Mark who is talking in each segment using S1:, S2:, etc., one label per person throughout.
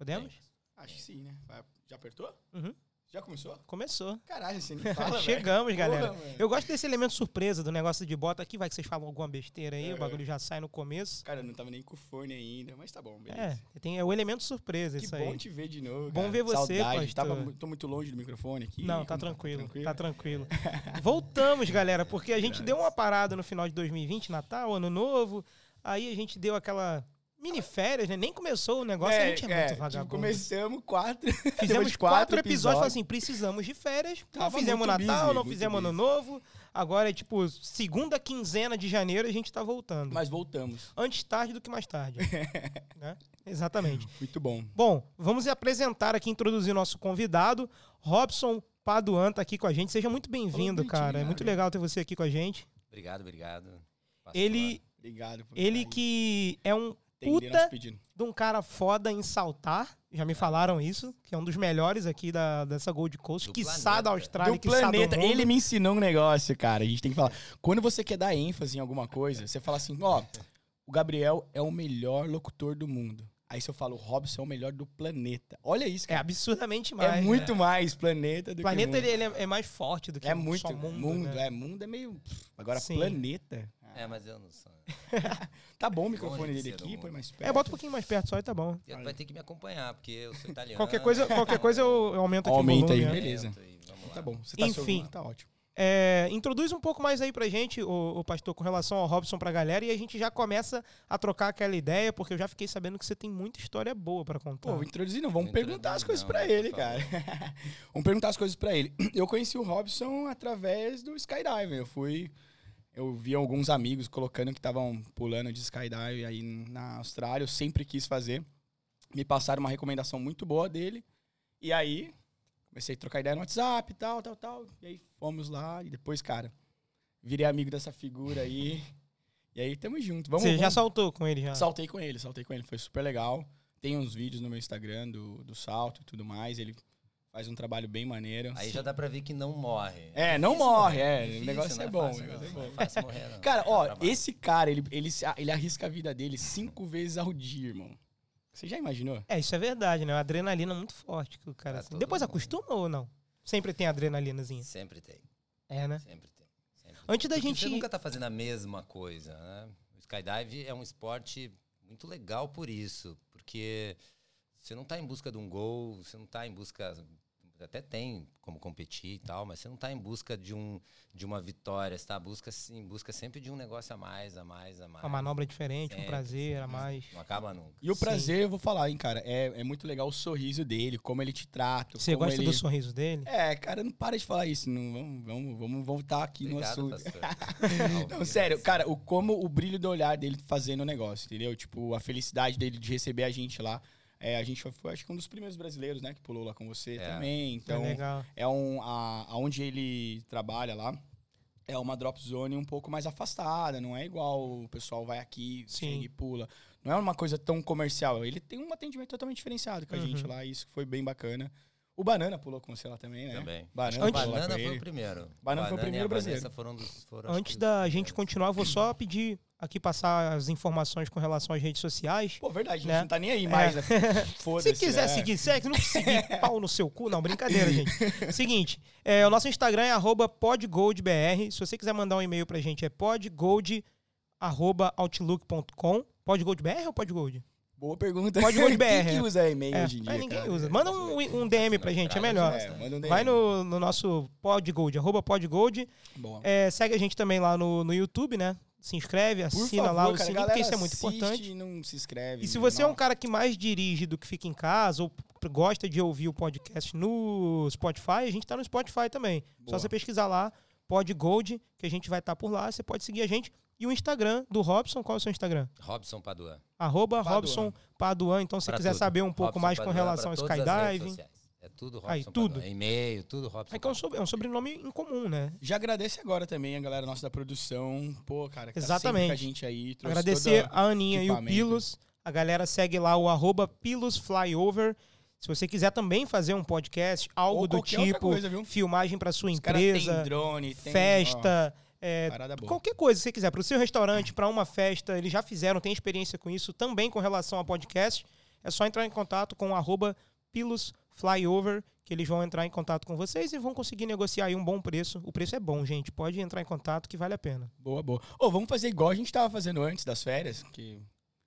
S1: Podemos?
S2: Acho que sim, né? Vai- Já apertou?
S1: Uhum.
S2: Já começou?
S1: Começou.
S2: Caralho, você nem fala, velho.
S1: Chegamos, galera.
S2: Porra, mano.
S1: Eu gosto desse elemento surpresa do negócio de bota aqui, vai que vocês falam alguma besteira aí,
S2: É.
S1: o bagulho já sai no começo.
S2: Cara, eu não tava nem com o fone ainda, mas tá bom,
S1: É,
S2: beleza.
S1: tem é o elemento surpresa
S2: que
S1: isso
S2: bom
S1: aí.
S2: te ver de novo.
S1: Bom
S2: cara.
S1: ver você,
S2: Saudade.
S1: pastor.
S2: Tava, mu- tô muito longe do microfone aqui.
S1: Não, tá
S2: Como
S1: tranquilo, tá tranquilo. Voltamos, galera, porque a gente deu uma parada no final de 2020, Natal, Ano Novo. Aí a gente deu aquela mini férias, né? Nem começou o negócio, a gente é, muito
S2: tipo,
S1: vagabundo.
S2: começamos quatro.
S1: Fizemos
S2: de
S1: quatro, episódios, falamos assim, precisamos de férias. não
S2: Tava
S1: fizemos
S2: muito
S1: Natal,
S2: busy,
S1: não
S2: muito
S1: fizemos Ano. Novo. Agora é tipo, segunda quinzena de janeiro a gente tá voltando.
S2: Mas voltamos.
S1: Antes tarde do que mais tarde. né? Exatamente.
S2: Muito bom.
S1: Bom, vamos apresentar aqui, introduzir nosso convidado. Robson Paduan tá aqui com a gente. Seja muito bem-vindo, cara. É
S2: né?
S1: muito legal ter você aqui com a gente.
S3: Obrigado, obrigado.
S1: Ele,
S2: Obrigado. por
S1: ele que é um puta de um cara foda em saltar. Já me falaram isso, que é um dos melhores aqui da, dessa Gold Coast,
S3: Do planeta.
S1: da Austrália,
S2: do
S1: quiçá
S2: planeta.
S1: do mundo.
S2: Ele me ensinou um negócio, cara. A gente tem que falar. Quando você quer dar ênfase em alguma coisa, você fala assim, ó, o Gabriel é o melhor locutor do mundo. Aí se eu falo, o Robson é o melhor do planeta. Olha isso,
S1: É
S2: cara.
S1: absurdamente
S2: É,
S1: mais.
S2: muito mais planeta do
S1: O planeta
S2: que mundo.
S1: ele, ele é, é mais forte do que
S2: É muito.
S1: só
S2: mundo,
S1: mundo. né?
S2: é. Mundo é meio... Agora,
S1: Sim.
S2: planeta...
S3: É, mas eu não sou.
S2: Tá bom o microfone dele aqui, põe mais perto.
S1: É, bota um pouquinho mais perto só e tá bom.
S3: Ele vai ter que me acompanhar, porque eu sou italiano.
S1: Qualquer coisa, qualquer coisa eu, eu aumento aqui
S2: Aumenta
S1: o volume.
S2: aí,
S1: né?
S2: beleza.
S3: Lá.
S2: Tá bom. Você tá
S1: Enfim.
S2: tá ótimo.
S1: É, introduz um pouco mais aí pra gente, o, o pastor, com relação ao Robson pra galera, e a gente já começa a trocar aquela ideia, porque eu já fiquei sabendo que você tem muita história boa pra contar.
S2: Pô, vou introduzir não, vamos
S3: Não
S2: perguntar as coisas
S3: não,
S2: pra
S3: por
S2: ele, cara. vamos perguntar as coisas pra ele. Eu conheci o Robson através do skydiving. Eu fui eu vi alguns amigos colocando que estavam pulando de skydiving aí na Austrália, eu sempre quis fazer. Me passaram uma recomendação muito boa dele. E aí comecei a trocar ideia no WhatsApp, tal, tal, tal. E aí fomos lá e depois, cara, virei amigo dessa figura aí. E aí tamo junto. Vamos,
S1: você já
S2: vamos.
S1: saltou com ele já?
S2: Saltei com ele, saltei com ele, foi super legal. Tem uns vídeos no meu Instagram do, do salto e tudo mais. Ele faz um trabalho bem maneiro.
S3: Aí já dá pra ver que não morre.
S2: É, não
S3: difícil
S2: morre,
S3: morrer,
S2: é, o
S3: difícil,
S2: negócio
S3: não
S2: é bom,
S3: fácil,
S2: o negócio é bom.
S3: é fácil morrer, não.
S2: Cara,
S3: É
S2: ó, esse cara, ele, ele, ele arrisca a vida dele cinco vezes ao dia, irmão. Você já imaginou?
S1: É, isso é verdade, né? Uma adrenalina muito forte que o cara. Assim. Depois
S3: mundo.
S1: acostuma ou não? Sempre tem adrenalinazinha.
S3: Sempre tem,
S1: É, né?
S3: sempre tem. sempre tem.
S1: Antes da
S3: Porque
S1: gente.
S3: Você nunca tá fazendo a mesma coisa, né? O skydive é um esporte muito legal por isso, porque você não tá em busca de um gol, você não tá em busca até tem como competir e tal, mas você não tá em busca de um de uma vitória, você tá busca em busca sempre de um negócio a mais, a mais, a mais.
S1: Uma manobra diferente, um
S3: Sempre,
S1: prazer a
S3: sempre.
S1: mais.
S3: Não acaba nunca.
S2: E o
S1: Sim.
S2: prazer, eu vou falar, hein, cara, é, é muito legal o sorriso dele, como ele te trata.
S1: Você
S2: como
S1: gosta
S2: ele...
S1: do sorriso dele?
S2: É, cara, não para de falar isso. Não, vamos, vamos, vamos voltar aqui
S3: Obrigado,
S2: no assunto. Não, sério, cara, o como o brilho do olhar dele fazendo o negócio, entendeu? Tipo, a felicidade dele de receber a gente lá. É, a gente foi, foi, acho que um dos primeiros brasileiros, né, que pulou lá com você
S3: É.
S2: também. Então,
S1: é legal.
S2: é um a, aonde ele trabalha lá. É uma drop zone um pouco mais afastada, não é igual o pessoal vai aqui,
S1: Sim.
S2: chega e pula. Não é uma coisa tão comercial. Ele tem um atendimento totalmente diferenciado com a
S1: Uhum.
S2: gente lá, isso foi bem bacana. O Banana pulou com você lá também, né?
S3: Também.
S2: Banana, lá
S3: Banana foi o primeiro.
S2: Banana foi o
S3: e a
S2: primeiro brasileiro.
S3: Foram dos, foram,
S1: Antes da gente continuar, eu vou só pedir aqui passar as informações com relação às redes sociais.
S2: Pô, verdade, a gente
S1: Né?
S2: não tá nem aí mais, né? Foda-se.
S1: Se quiser
S2: né?
S1: seguir, segue. Se não seguir, pau no seu cu. Não, brincadeira, gente. Seguinte, é, o nosso Instagram é arroba podgoldbr. Se você quiser mandar um e-mail pra gente, é podgold.outlook.com. Podgoldbr ou podgold?
S2: Boa pergunta.
S1: Pode
S2: Quem
S1: BR,
S2: que usa e-mail
S1: É,
S2: hoje em dia?
S1: mas ninguém
S2: cara?
S1: usa. Manda um, um DM pra gente, é melhor.
S2: É, manda um DM.
S1: Vai no, no nosso podgold, arroba podgold.
S2: Boa.
S1: É, segue a gente também lá no, no YouTube, né? Se inscreve, assina
S2: favor,
S1: lá o
S2: cara,
S1: sininho, porque isso é muito importante.
S2: E não se inscreve.
S1: E se você é um
S2: não.
S1: cara que mais dirige do que fica em casa, ou gosta de ouvir o podcast no Spotify, a gente tá no Spotify também.
S2: Boa.
S1: Só você pesquisar lá, Podgold, que a gente vai estar por lá. Você pode seguir a gente. E o Instagram do Robson, qual é o seu Instagram?
S3: Robson Paduan.
S1: Arroba
S2: Paduan.
S1: Robson Paduan. Então, se você
S3: Pra
S1: quiser
S3: tudo.
S1: saber um pouco
S3: Robson
S1: mais com
S3: Paduan
S1: relação ao skydiving.
S3: É tudo Robson
S1: Aí, tudo.
S3: Paduan. E-mail, tudo Robson
S1: É que é um,
S3: Paduan.
S1: sobre- é um sobrenome em comum, né?
S2: Já agradece agora também a galera nossa da produção. Pô, cara, que
S1: Exatamente.
S2: tá sempre com a gente aí. trouxe
S1: Agradecer a Aninha e o. Pilos. A galera segue lá o arroba PilosFlyover. Se você quiser também fazer um podcast, algo
S2: Ou
S1: do tipo,
S2: coisa,
S1: filmagem para sua
S2: Os
S1: empresa,
S2: drone, tem,
S1: festa, é, qualquer coisa que você quiser, para o seu restaurante, para uma festa, eles já fizeram, tem experiência com isso também com relação a podcast. é só entrar em contato com arroba pilosflyover, que eles vão entrar em contato com vocês e vão conseguir negociar aí um bom preço. O preço é bom, gente. Pode entrar em contato que vale a pena.
S2: Boa, boa. Ô, vamos fazer igual a gente tava fazendo antes das férias, que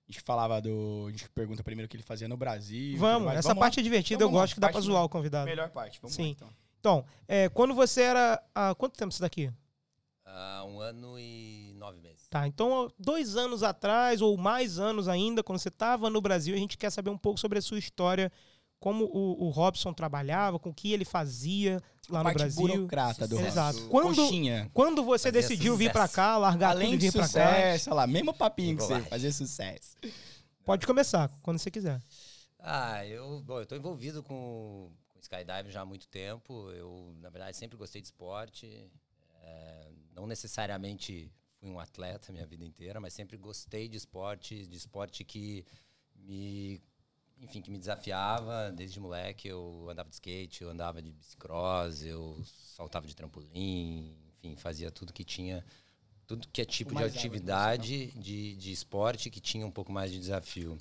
S2: a gente falava do. A gente pergunta primeiro o que ele fazia no Brasil.
S1: Vamos, essa
S2: vamos
S1: parte é divertida,
S2: Então
S1: eu
S2: vamos lá,
S1: gosto que dá pra zoar o
S2: lá.
S1: convidado.
S2: Melhor parte, vamos
S1: Sim.
S2: lá então.
S1: Então, é, quando você era. Há quanto tempo isso daqui?
S3: Há um ano e nove meses.
S1: Tá, então, dois anos atrás, ou mais anos ainda, quando você estava no Brasil, a gente quer saber um pouco sobre a sua história, como o, o Robson trabalhava, com o que ele fazia lá no
S2: parte
S1: Brasil.
S2: burocrata do
S1: Exato.
S2: Robson.
S1: Quando-
S2: Coxinha.
S1: Quando você
S3: Fazia
S1: decidiu vir pra
S3: sucesso.
S1: cá, largar
S2: Além
S1: tudo e
S2: de
S1: vir pra cá,
S2: sucesso, olha lá, mesmo papinho que você, fazer sucesso.
S1: pode começar, quando você quiser.
S3: Ah, eu, bom, eu tô envolvido com, com skydiving já há muito tempo. Eu, na verdade, sempre gostei de esporte. É, não necessariamente fui um atleta minha vida inteira, mas sempre gostei de esporte, de esporte que me, enfim, que me desafiava. Desde moleque eu andava de skate, eu andava de bicicross, eu saltava de trampolim, enfim, fazia tudo que tinha, tudo que é tipo de
S2: água,
S3: atividade de, de esporte que tinha um pouco mais de desafio.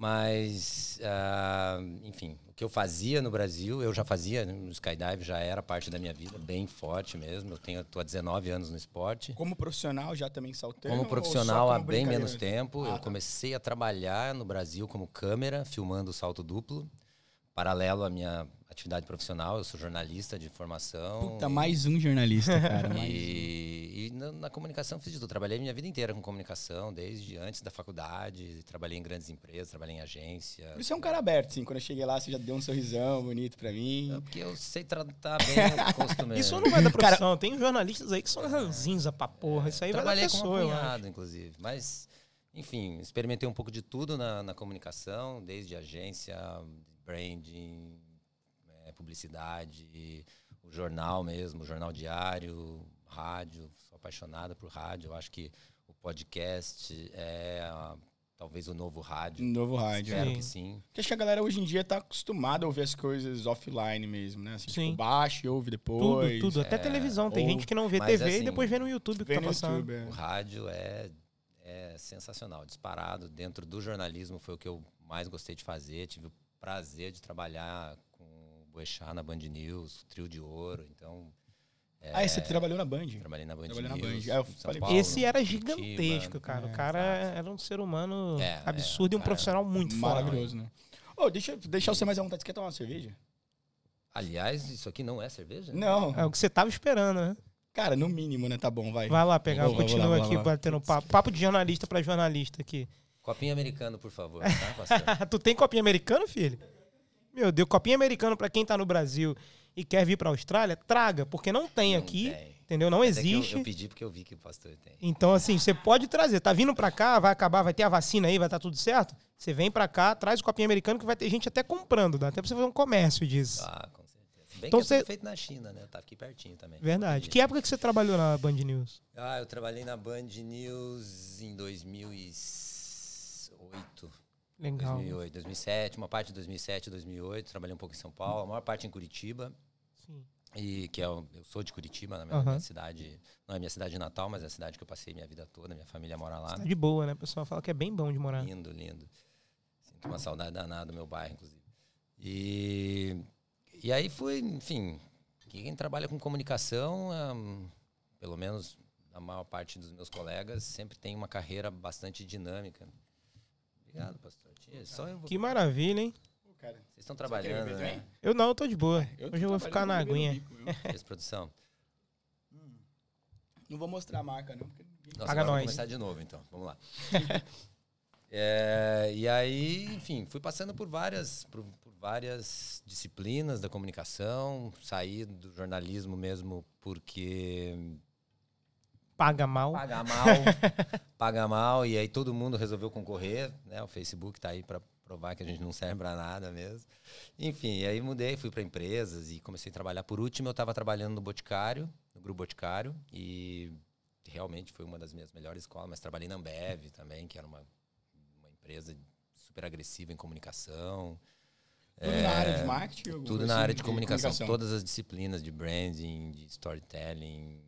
S3: Mas, ah, enfim, o que eu fazia no Brasil, eu já fazia no skydive, já era parte da minha vida, bem forte mesmo. Eu tenho, tô há 19 anos no esporte.
S2: Como profissional já também saltando?
S3: Como profissional
S2: só
S3: há
S2: como
S3: bem menos tempo,
S2: Ah,
S3: eu
S2: tá.
S3: comecei a trabalhar no Brasil como câmera, filmando o salto duplo, paralelo à minha atividade profissional. Eu sou jornalista de formação.
S2: Puta,
S3: e-
S2: mais um jornalista, cara. mais um.
S3: E, na, na comunicação fiz de tudo. Trabalhei minha vida inteira com comunicação, desde antes da faculdade. Trabalhei em grandes empresas, trabalhei em agência.
S2: Você é um cara aberto, sim. Quando eu cheguei lá, você já deu um sorrisão bonito pra mim.
S3: É Porque eu sei tratar bem o costume.
S1: Isso não vai da profissão. Tem jornalistas aí que são ranzinza pra porra. Isso aí vai da
S3: Trabalhei
S1: pessoa,
S3: como
S1: eu acho.
S3: cunhado, inclusive. Mas, enfim, experimentei um pouco de tudo na, na comunicação, desde agência, branding, eh, publicidade, o jornal mesmo, o jornal diário, rádio. Sou apaixonada por rádio. Eu acho que o podcast é ah, talvez o novo rádio.
S2: Novo rádio.
S3: Espero
S1: Sim.
S3: que sim.
S2: Porque acho que a galera hoje em dia tá acostumada a ouvir as coisas offline mesmo, né? Assim,
S1: Sim.
S2: tipo, baixa e ouve
S1: Tudo,
S2: depois.
S1: tudo. Até
S3: é,
S1: televisão. Tem
S2: ou-
S1: gente que não vê TV e
S3: assim,
S1: depois vê no YouTube o que
S2: Vê
S1: tá
S2: no
S1: passando.
S2: YouTube. é.
S3: O rádio é, é sensacional, disparado. Dentro do jornalismo foi o que eu mais gostei de fazer. Tive o prazer de trabalhar com o Boechat na Band News, Trio de Ouro. Então,
S2: Ah, e você trabalhou na Band?
S3: trabalhei na Band
S2: Trabalhou na. Band. Ah, eu
S3: em São
S2: falei-
S3: Paulo,
S1: Esse era
S3: Curitiba.
S1: gigantesco, cara. o
S2: É,
S1: cara era um ser humano
S3: É, é,
S1: absurdo e um
S3: cara,
S1: profissional muito foda.
S2: Maravilhoso, né? Ô, deixa eu deixar você mais à vontade. Você quer tomar uma cerveja?
S3: Aliás, isso aqui não é cerveja?
S2: Não.
S1: É o que você tava esperando, né?
S2: Cara, no mínimo, né? Tá bom, vai.
S1: Vai lá pegar,
S2: Vou lá, vou
S1: continua
S2: lá,
S1: aqui
S2: lá.
S1: batendo papo. Papo de jornalista pra jornalista aqui.
S3: Copinho americano, por favor, tá,
S1: tu tem copinha americano, filho? Meu Deus, copinha americano pra quem tá no Brasil e quer vir pra Austrália, traga, porque não tem
S3: Não
S1: aqui,
S3: tem.
S1: entendeu? Não
S3: Mas é que eu-
S1: existe.
S3: eu, pedi porque eu vi que o pastor tem.
S1: Então, assim, você pode trazer. Tá vindo pra cá, vai acabar, vai ter a vacina aí, vai estar tudo certo? Você vem pra cá, traz o copinho americano que vai ter gente até comprando. Dá até pra você fazer um comércio disso.
S3: Ah, com certeza. Bem
S1: Então
S3: que é
S1: você-
S3: feito na China, né? Tá aqui pertinho também.
S1: Verdade. Que época que você trabalhou na Band News?
S3: Ah, eu trabalhei na Band News em 2008.
S1: Legal.
S3: 2008, 2007, uma parte de 2007, 2008, trabalhei um pouco em São Paulo, a maior parte em Curitiba,
S1: Sim.
S3: e que é, o- eu sou de Curitiba, na minha,
S1: Aham.
S3: minha cidade, não é minha cidade natal, mas é a cidade que eu passei minha vida toda, minha família mora lá.
S1: Tá de boa, né? O pessoal fala que é bem bom de morar.
S3: Lindo, lindo. Sinto uma saudade danada do meu bairro, inclusive. E, e aí fui, enfim, quem trabalha com comunicação, hum, pelo menos a maior parte dos meus colegas, sempre tem uma carreira bastante dinâmica. Obrigado, pastor. Tia, Só eu vou...
S1: Que maravilha, hein?
S2: Pô, cara,
S3: Vocês estão trabalhando, né?
S1: Eu não, eu tô de boa.
S2: tô
S1: Hoje eu vou ficar na aguinha.
S2: bico?
S3: Fez produção.
S2: Não vou mostrar a marca, não. Porque.
S3: Nossa,
S1: Paga nós.
S3: vamos começar de novo, então. Vamos lá. É, e aí, enfim, fui passando por várias, por, por várias disciplinas da comunicação, saí do jornalismo mesmo porque
S1: Paga mal.
S3: paga mal, paga mal, e aí todo mundo resolveu concorrer, né? O Facebook tá aí para provar que a gente não serve para nada mesmo. Enfim, e aí mudei, fui para empresas e comecei a trabalhar. Por último, eu estava trabalhando no Boticário, no Grupo Boticário, e realmente foi uma das minhas melhores escolas, mas trabalhei na Ambev também, que era uma, uma empresa super agressiva em comunicação.
S2: Tudo na área de marketing? alguma
S3: Tudo na área
S2: assim,
S3: de comunicação, todas as disciplinas de branding, de storytelling,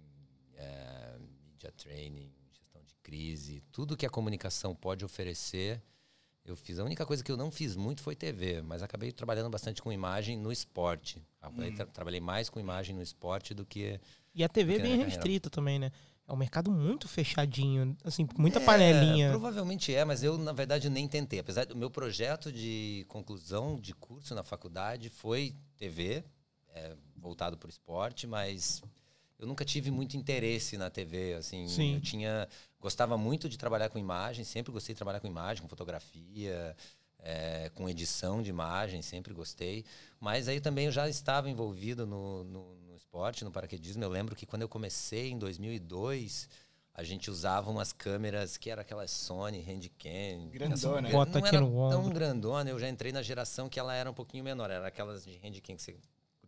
S3: eh, media training, gestão de crise, tudo que a comunicação pode oferecer, Eu fiz. A única coisa que eu não fiz muito foi TV, mas acabei trabalhando bastante com imagem no esporte. Hum. Tra trabalhei mais com imagem no esporte do que.
S1: E a TV é bem restrita também, né? É um mercado muito fechadinho, assim, muita é, panelinha.
S3: Provavelmente é, mas eu, na verdade, nem tentei. Apesar do meu projeto de conclusão de curso na faculdade foi TV, é, voltado para o esporte, mas eu nunca tive muito interesse na TV, assim.
S1: Sim.
S3: Eu tinha gostava muito de trabalhar com imagem, sempre gostei de trabalhar com imagem, com fotografia, é, com edição de imagem, sempre gostei. Mas aí também eu já estava envolvido no, no, no, esporte, no paraquedismo. Eu lembro que quando eu comecei em 2002, a gente usava umas câmeras que era aquela Sony Handicam.
S2: Grandona.
S3: Não, não era tão grandona, eu já entrei na geração que ela era um pouquinho menor. Era aquelas de Handicam que você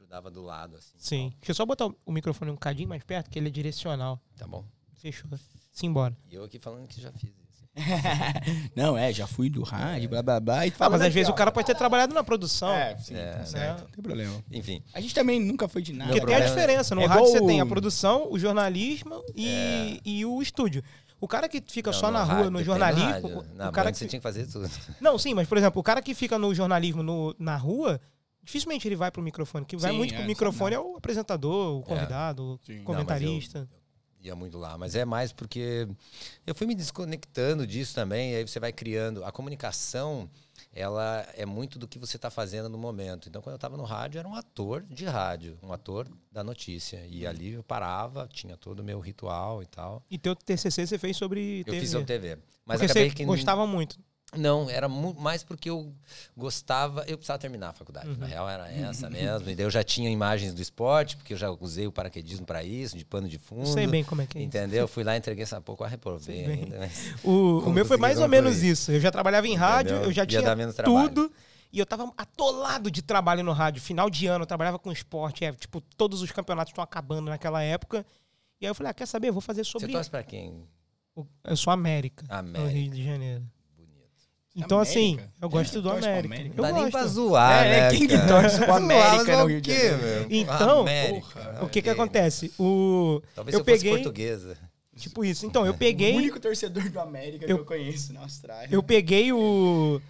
S3: grudava do lado. Assim,
S1: Sim. Deixa eu só botar o microfone um cadinho mais perto, que ele é direcional.
S3: Tá bom.
S1: Fechou. Simbora.
S3: E eu aqui falando que já fiz isso.
S2: não, é, já fui do rádio, é. blá blá blá.
S1: E ah, mas às vezes o cara pode ter trabalhado na produção.
S2: É, sim, é, tá certo. Não tem problema.
S3: Enfim.
S2: A gente também nunca foi de nada.
S1: Porque tem a diferença. No é rádio você tem a produção, o jornalismo e, é. e o estúdio. O cara que fica não, só na rua, rádio, no jornalismo. No
S3: na
S1: o cara
S3: que você tinha que fazer tudo.
S1: Não, sim, mas por exemplo, o cara que fica no jornalismo no, na rua, dificilmente ele vai pro microfone. Que vai sim, muito pro é, microfone é o apresentador, o convidado, o comentarista. Não,
S3: ia muito lá, mas é mais porque eu fui me desconectando disso também, e aí você vai criando. A comunicação, ela é muito do que você está fazendo no momento. Então, quando eu estava no rádio, era um ator de rádio, um ator da notícia. E ali eu parava, tinha todo o meu ritual e tal.
S1: E teu TCC você fez sobre TV?
S3: Eu fiz sobre TV. Mas
S1: porque acabei você que gostava muito.
S3: Não, era mais porque eu gostava. Eu precisava terminar a faculdade. Uhum. Na real, era essa mesmo. E eu já tinha imagens do esporte, porque eu já usei o paraquedismo para isso, de pano de fundo.
S1: Sei bem como é que é
S3: Entendeu? Fui lá, entreguei essa pouco, a reprovei ainda.
S1: O, o meu foi mais ou menos isso. Eu já trabalhava em rádio, Entendeu? eu já tinha tudo. E eu tava atolado de trabalho no rádio. Final de ano, eu trabalhava com esporte. É, tipo, todos os campeonatos estão acabando naquela época. E aí eu falei, ah, quer saber? Eu vou fazer sobre...
S3: Você torce pra quem?
S1: Eu sou América,
S3: América.
S1: no Rio de Janeiro. Então, assim, América. assim, eu gosto é, do América. América.
S3: Eu
S1: Dá
S3: nem pra zoar,
S2: é,
S3: né?
S2: Quem que torce pro América no Rio de
S1: Janeiro? Então, América, o que que acontece? O,
S3: Talvez
S1: eu,
S3: eu
S1: peguei,
S3: portuguesa.
S1: Tipo isso. Então, eu peguei...
S2: O único torcedor do América eu, que eu conheço na Austrália.
S1: Eu peguei o...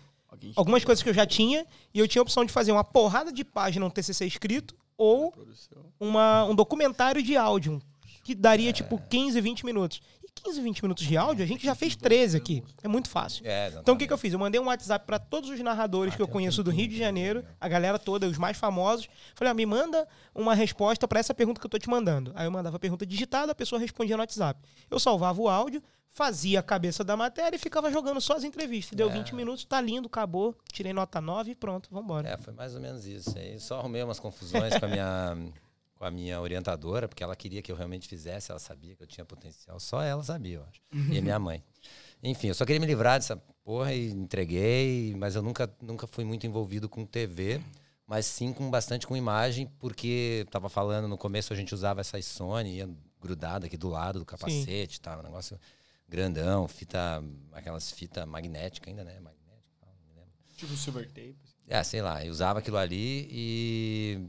S1: Algumas coisas que eu já tinha e eu tinha a opção de fazer uma porrada de página, um TCC escrito, ou uma, um documentário de áudio, que daria, é. tipo, 15, 20 minutos. 15, 20 minutos de áudio, a gente já fez 13 aqui. É muito fácil.
S3: É,
S1: então o que, que eu fiz? Eu mandei um WhatsApp para todos os narradores ah, que eu conheço do Rio de Janeiro, a galera toda, os mais famosos. Falei, ah, me manda uma resposta para essa pergunta que eu tô te mandando. Aí eu mandava a pergunta digitada, a pessoa respondia no WhatsApp. Eu salvava o áudio, fazia a cabeça da matéria e ficava jogando só as entrevistas. Deu é. 20 minutos, tá lindo, acabou. Tirei nota 9 e pronto, vambora.
S3: É, foi mais ou menos isso. Aí só arrumei umas confusões com a minha com a minha orientadora, porque ela queria que eu realmente fizesse, ela sabia que eu tinha potencial. Só ela sabia, eu acho. E a minha mãe. Enfim, eu só queria me livrar dessa porra e entreguei, mas eu nunca, nunca fui muito envolvido com TV, mas sim com bastante com imagem, porque tava falando no começo a gente usava essa Sony, ia grudada aqui do lado do capacete, tá, um negócio grandão, fita, aquelas fita magnética ainda, né? Magnética,
S2: não me lembro. Tipo silver tape. Assim.
S3: É, sei lá, eu usava aquilo ali e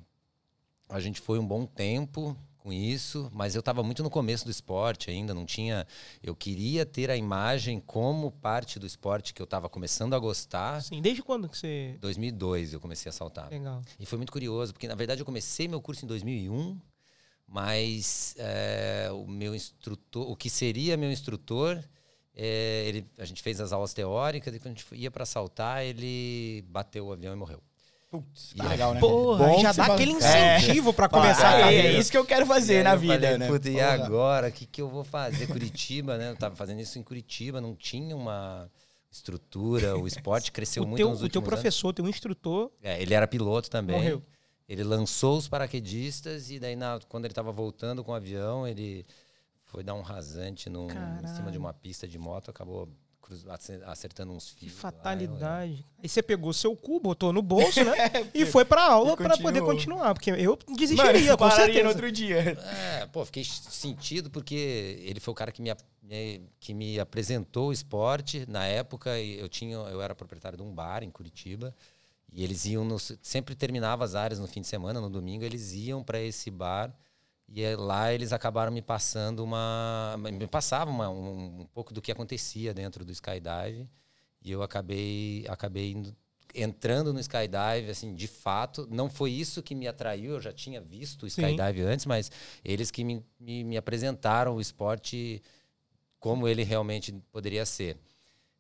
S3: a gente foi um bom tempo com isso, mas eu estava muito no começo do esporte ainda, não tinha. Eu queria ter a imagem como parte do esporte que eu estava começando a gostar.
S1: Sim, desde quando que você.
S3: 2002 eu comecei a saltar.
S1: Legal.
S3: E foi muito curioso, porque na verdade eu comecei meu curso em 2001, mas é, o meu instrutor, o que seria meu instrutor, é, ele, a gente fez as aulas teóricas e quando a gente ia para saltar, ele bateu o avião e morreu.
S2: Putz, tá legal, né?
S1: Porra, Bom já dá aquele incentivo é. para começar
S2: ah, É isso que eu quero fazer na vida,
S3: falei,
S2: né?
S3: Puta, e agora? O que, que eu vou fazer? Curitiba, né? Eu tava fazendo isso em Curitiba, não tinha uma estrutura, o esporte cresceu
S1: o
S3: muito
S1: teu,
S3: nos
S1: O teu professor, anos. teu instrutor...
S3: É, ele era piloto também.
S1: Morreu.
S3: Ele lançou os paraquedistas e daí, na, quando ele estava voltando com o avião, ele foi dar um rasante no, em cima de uma pista de moto, acabou acertando uns fios.
S1: Que fatalidade. Lá. Aí você pegou seu cu, botou no bolso, né? e foi pra aula para poder continuar. Porque eu desistiria, Mano, com certeza.
S2: no outro dia.
S3: É, pô, fiquei sentido porque ele foi o cara que me, que me apresentou o esporte. Na época, eu, tinha, eu era proprietário de um bar em Curitiba. E eles iam, no, sempre terminava as áreas no fim de semana, no domingo, eles iam para esse bar e é lá eles acabaram me passando uma. Me passavam uma, um, um, pouco do que acontecia dentro do skydive. E eu acabei, acabei indo, entrando no skydive, assim, de fato. Não foi isso que me atraiu, eu já tinha visto o skydive Sim. antes, mas eles que me, me, me apresentaram o esporte como ele realmente poderia ser.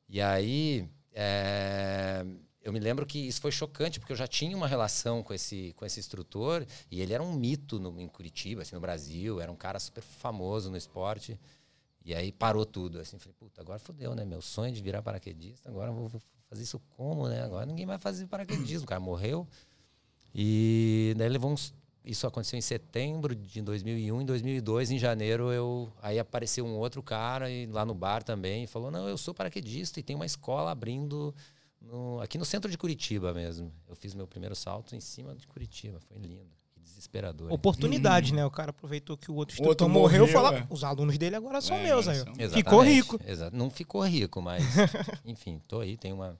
S3: E aí, é, eu me lembro que isso foi chocante, porque eu já tinha uma relação com esse, com esse instrutor, e ele era um mito no, em Curitiba, assim, no Brasil, era um cara super famoso no esporte. E aí parou tudo. Assim, falei, puta, agora fodeu, né? Meu sonho de virar paraquedista, agora vou fazer isso como, né? Agora ninguém vai fazer paraquedismo. O cara morreu. E daí levou uns. Isso aconteceu em setembro de 2001. Em 2002, em janeiro, eu aí apareceu um outro cara e lá no bar também. E falou: Não, eu sou paraquedista e tem uma escola abrindo no, aqui no centro de Curitiba mesmo. Eu fiz meu primeiro salto em cima de Curitiba. Foi lindo desesperador.
S1: Oportunidade, uhum. né? O cara aproveitou que o outro instrutor outro morreu e falou: é. os alunos dele agora são é, meus aí. Ficou rico.
S3: Exato. Não ficou rico, mas enfim, tô aí, tem uma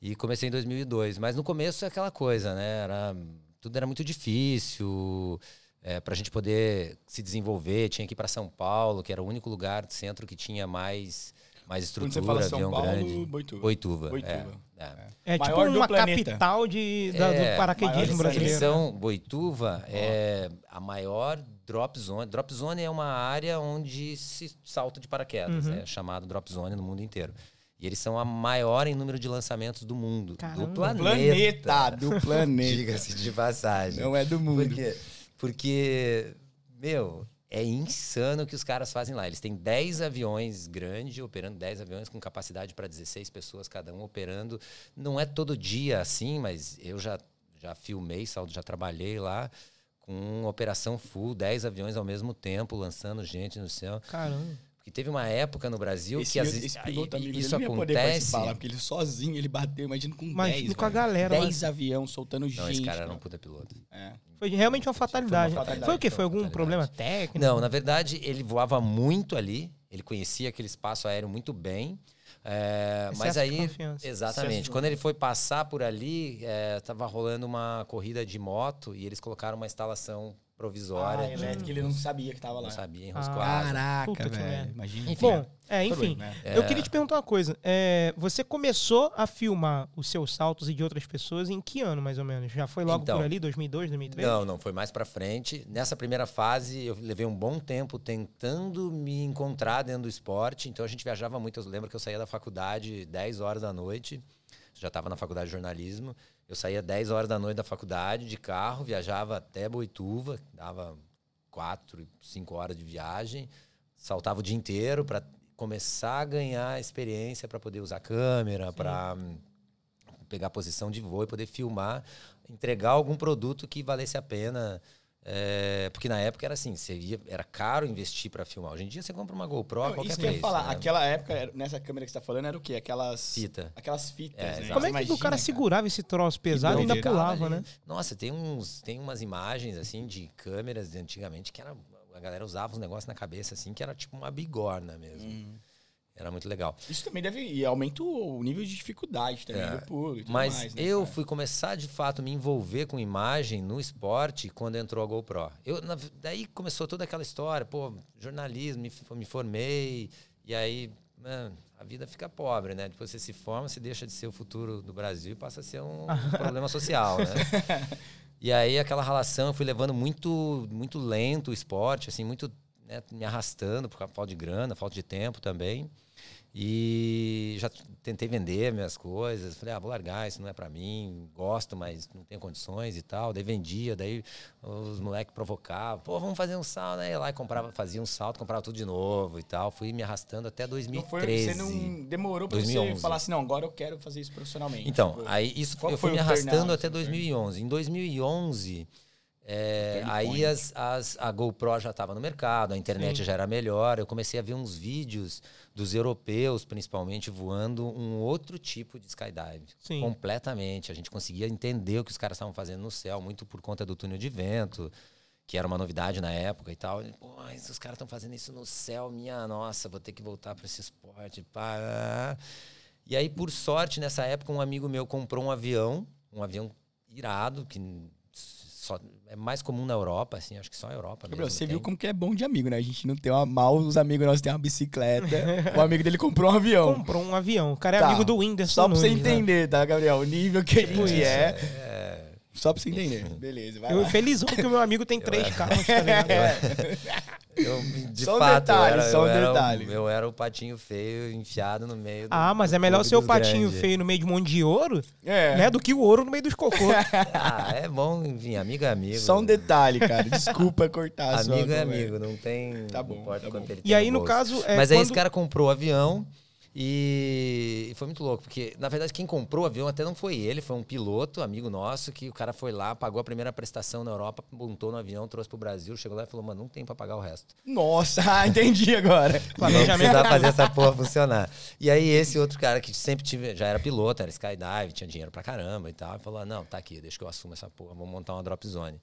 S3: e comecei em 2002, mas no começo é aquela coisa, né? Era tudo era muito difícil. É, para a gente poder se desenvolver, tinha que ir para São Paulo, que era o único lugar, centro que tinha mais mais estrutura, Quando você fala São Paulo, grande. Boituva. Boituva. Boituva. É,
S1: é. é tipo uma capital de, da, do é, paraquedismo brasileiro. Né?
S3: São Boituva é a maior drop zone. Drop zone é uma área onde se salta de paraquedas, uhum. é chamado drop zone no mundo inteiro. E eles são a maior em número de lançamentos do mundo. Caramba. Do planeta.
S2: planeta do planeta.
S3: Diga-se de passagem.
S2: Não é do mundo.
S3: Por quê? Porque, meu, é insano o que os caras fazem lá. Eles têm 10 aviões grandes, operando 10 aviões com capacidade para 16 pessoas cada um operando. Não é todo dia assim, mas eu já, já filmei, já trabalhei lá com operação full, 10 aviões ao mesmo tempo, lançando gente no céu.
S1: Caramba.
S3: Porque teve uma época no Brasil
S2: esse,
S3: que
S2: às vezes piloto, amigo, isso ele acontece. Poder participar lá, porque ele sozinho ele bateu, imagina com imagina 10.
S1: com a galera.
S2: 10 aviões soltando
S3: gente.
S2: Não,
S3: esse cara era um puta piloto. É.
S1: Foi realmente uma fatalidade. Foi, uma fatalidade. foi o quê? Foi algum problema técnico?
S3: Não, na verdade, ele voava muito ali. Ele conhecia aquele espaço aéreo muito bem. É, mas aí, exatamente, quando ele foi passar por ali, estava é, rolando uma corrida de moto e eles colocaram uma instalação provisória. Ah,
S2: elétrica, ele não sabia que estava lá.
S3: Não sabia, enroscou
S2: ah, Caraca, velho.
S1: Imagina. Enfim, Bom, é, enfim. Né? Eu queria te perguntar uma coisa. É, você começou a filmar os seus saltos e de outras pessoas em que ano, mais ou menos? Já foi logo então, por ali, 2002, 2003?
S3: Não, não, foi mais para frente. Nessa primeira fase, eu levei um bom tempo tentando me encontrar dentro do esporte. Então, a gente viajava muito. Eu lembro que eu saía da faculdade 10 horas da noite. Já estava na faculdade de jornalismo. Eu saía 10 horas da noite da faculdade de carro, viajava até Boituva, dava 4, 5 horas de viagem, saltava o dia inteiro para começar a ganhar experiência para poder usar câmera, para pegar posição de voo e poder filmar, entregar algum produto que valesse a pena é, porque na época era assim, seria, era caro investir para filmar. Hoje em dia você compra uma GoPro a qualquer isso preço.
S2: falar, né? aquela época, nessa câmera que você tá falando, era o quê? Aquelas.
S3: Fita.
S2: Aquelas fitas. É,
S1: né? Como é que Imagina, o cara, cara, segurava esse troço pesado e ainda pulava, né?
S3: Nossa, tem, uns, tem umas imagens assim de câmeras de antigamente que era. A galera usava uns negócios na cabeça assim, que era tipo uma bigorna mesmo. Hum. Era muito legal.
S2: Isso também deve. E aumenta o nível de dificuldade também é. do pulo.
S3: Mas
S2: mais, né,
S3: eu fui começar de fato a me envolver com imagem no esporte quando entrou a GoPro. Eu, na, daí começou toda aquela história, pô, jornalismo, me, me formei, e aí. Mano, a vida fica pobre, né? Depois você se forma, você deixa de ser o futuro do Brasil e passa a ser um problema social, né? E aí aquela relação eu fui levando muito muito lento o esporte, assim, muito né, me arrastando por falta de grana, falta de tempo também. E já tentei vender minhas coisas. Falei, ah, vou largar, isso não é para mim. Gosto, mas não tenho condições e tal. Daí vendia, daí os moleques provocavam. Pô, vamos fazer um salto. Aí lá e comprava, fazia um salto, comprava tudo de novo e tal. Fui me arrastando até 2013. Não foi, você
S2: não demorou pra 2011. você falar assim, não, agora eu quero fazer isso profissionalmente.
S3: Então, tipo, aí isso eu fui me arrastando até 2011. Em 2011 é, aí as, as, a GoPro já estava no mercado, a internet Sim. já era melhor. Eu comecei a ver uns vídeos dos europeus, principalmente, voando um outro tipo de skydive. Sim. Completamente. A gente conseguia entender o que os caras estavam fazendo no céu, muito por conta do túnel de vento, que era uma novidade na época e tal. Pô, mas os caras estão fazendo isso no céu, minha nossa, vou ter que voltar para esse esporte. Pá. E aí, por sorte, nessa época, um amigo meu comprou um avião, um avião irado, que só, é mais comum na Europa, assim, acho que só na Europa.
S2: Gabriel,
S3: mesmo
S2: você
S3: tem.
S2: viu como que é bom de amigo, né? A gente não tem uma mal, os amigos nossos têm uma bicicleta. o amigo dele comprou um avião.
S1: Comprou um avião. O cara é
S2: Tá.
S1: amigo do Whindersson
S2: Só pra você
S1: Nunes, né?
S2: entender, tá, Gabriel? O nível que a
S1: Tipo
S2: gente
S1: isso.
S2: é.
S3: É,
S2: Só pra você entender. Beleza, vai
S1: Eu
S2: lá.
S1: felizão que o meu amigo tem três carros, tá ligado?
S3: Eu, de
S2: Só um
S3: fato,
S2: detalhe,
S3: eu era,
S2: só um
S3: eu era o-
S2: detalhe.
S3: eu era o patinho feio enfiado no meio do,
S1: Ah, mas é melhor ser o patinho
S3: grandes.
S1: feio no meio de um monte de ouro,
S2: É.
S1: né? Do que o ouro no meio dos cocô.
S3: Ah, é bom, enfim, amigo é amigo.
S2: Só um detalhe, cara. Desculpa cortar a sua
S3: Amigo é amigo, não tem.
S2: Tá bom,
S3: não importa
S2: tá
S3: quanto
S2: bom.
S3: ele
S1: E
S3: tem
S1: aí, no
S3: bolso.
S1: caso, é
S3: Mas aí
S1: quando-
S3: esse cara comprou o avião e... foi muito louco, porque na verdade quem comprou o avião até não foi ele, foi um piloto, amigo nosso, que o cara foi lá, pagou a primeira prestação na Europa, montou no avião, trouxe pro Brasil, chegou lá e falou, mano, não tem pra pagar o resto.
S2: Nossa, ah, entendi agora.
S1: Planejamento.
S3: precisar fazer essa porra funcionar. E aí esse outro cara que sempre tive, já era piloto, era skydive, tinha dinheiro pra caramba e tal, falou, não, tá aqui, deixa que eu assumo essa porra, vamos montar uma drop zone.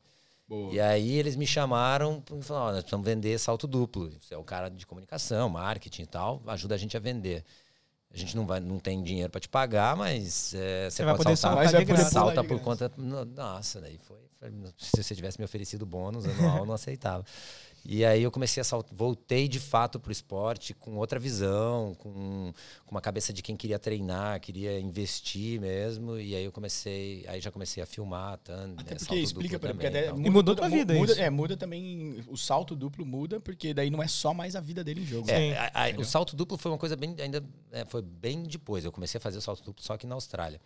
S2: Boa.
S3: E aí eles me chamaram e falaram, ó, nós precisamos vender salto duplo. Você é o cara de comunicação, marketing e tal, ajuda a gente a vender. A gente não, vai, não tem dinheiro para te pagar, mas é, você,
S1: Você vai
S3: pode
S1: poder
S3: saltar.
S1: saltar
S2: Mas vai
S1: graça.
S2: pular
S3: salta
S2: de
S3: por
S2: graça.
S3: conta. no- Nossa, daí foi, foi- Se você tivesse me oferecido bônus anual, eu não aceitava. E aí eu comecei a saltar, voltei de fato pro esporte com outra visão, com, com uma cabeça de quem queria treinar, queria investir mesmo. E aí eu comecei, aí já comecei a filmar, tanto.
S2: Até
S3: né,
S2: porque
S3: salto
S2: explica,
S3: duplo
S2: porque até muda
S1: mudou
S2: toda-
S1: tua vida
S2: muda,
S1: isso.
S2: É, muda também, o salto duplo muda, porque daí não é só mais a vida dele em jogo.
S3: É, a- a- o salto duplo foi uma coisa bem ainda é, foi bem depois. Eu comecei a fazer o salto duplo só aqui na Austrália.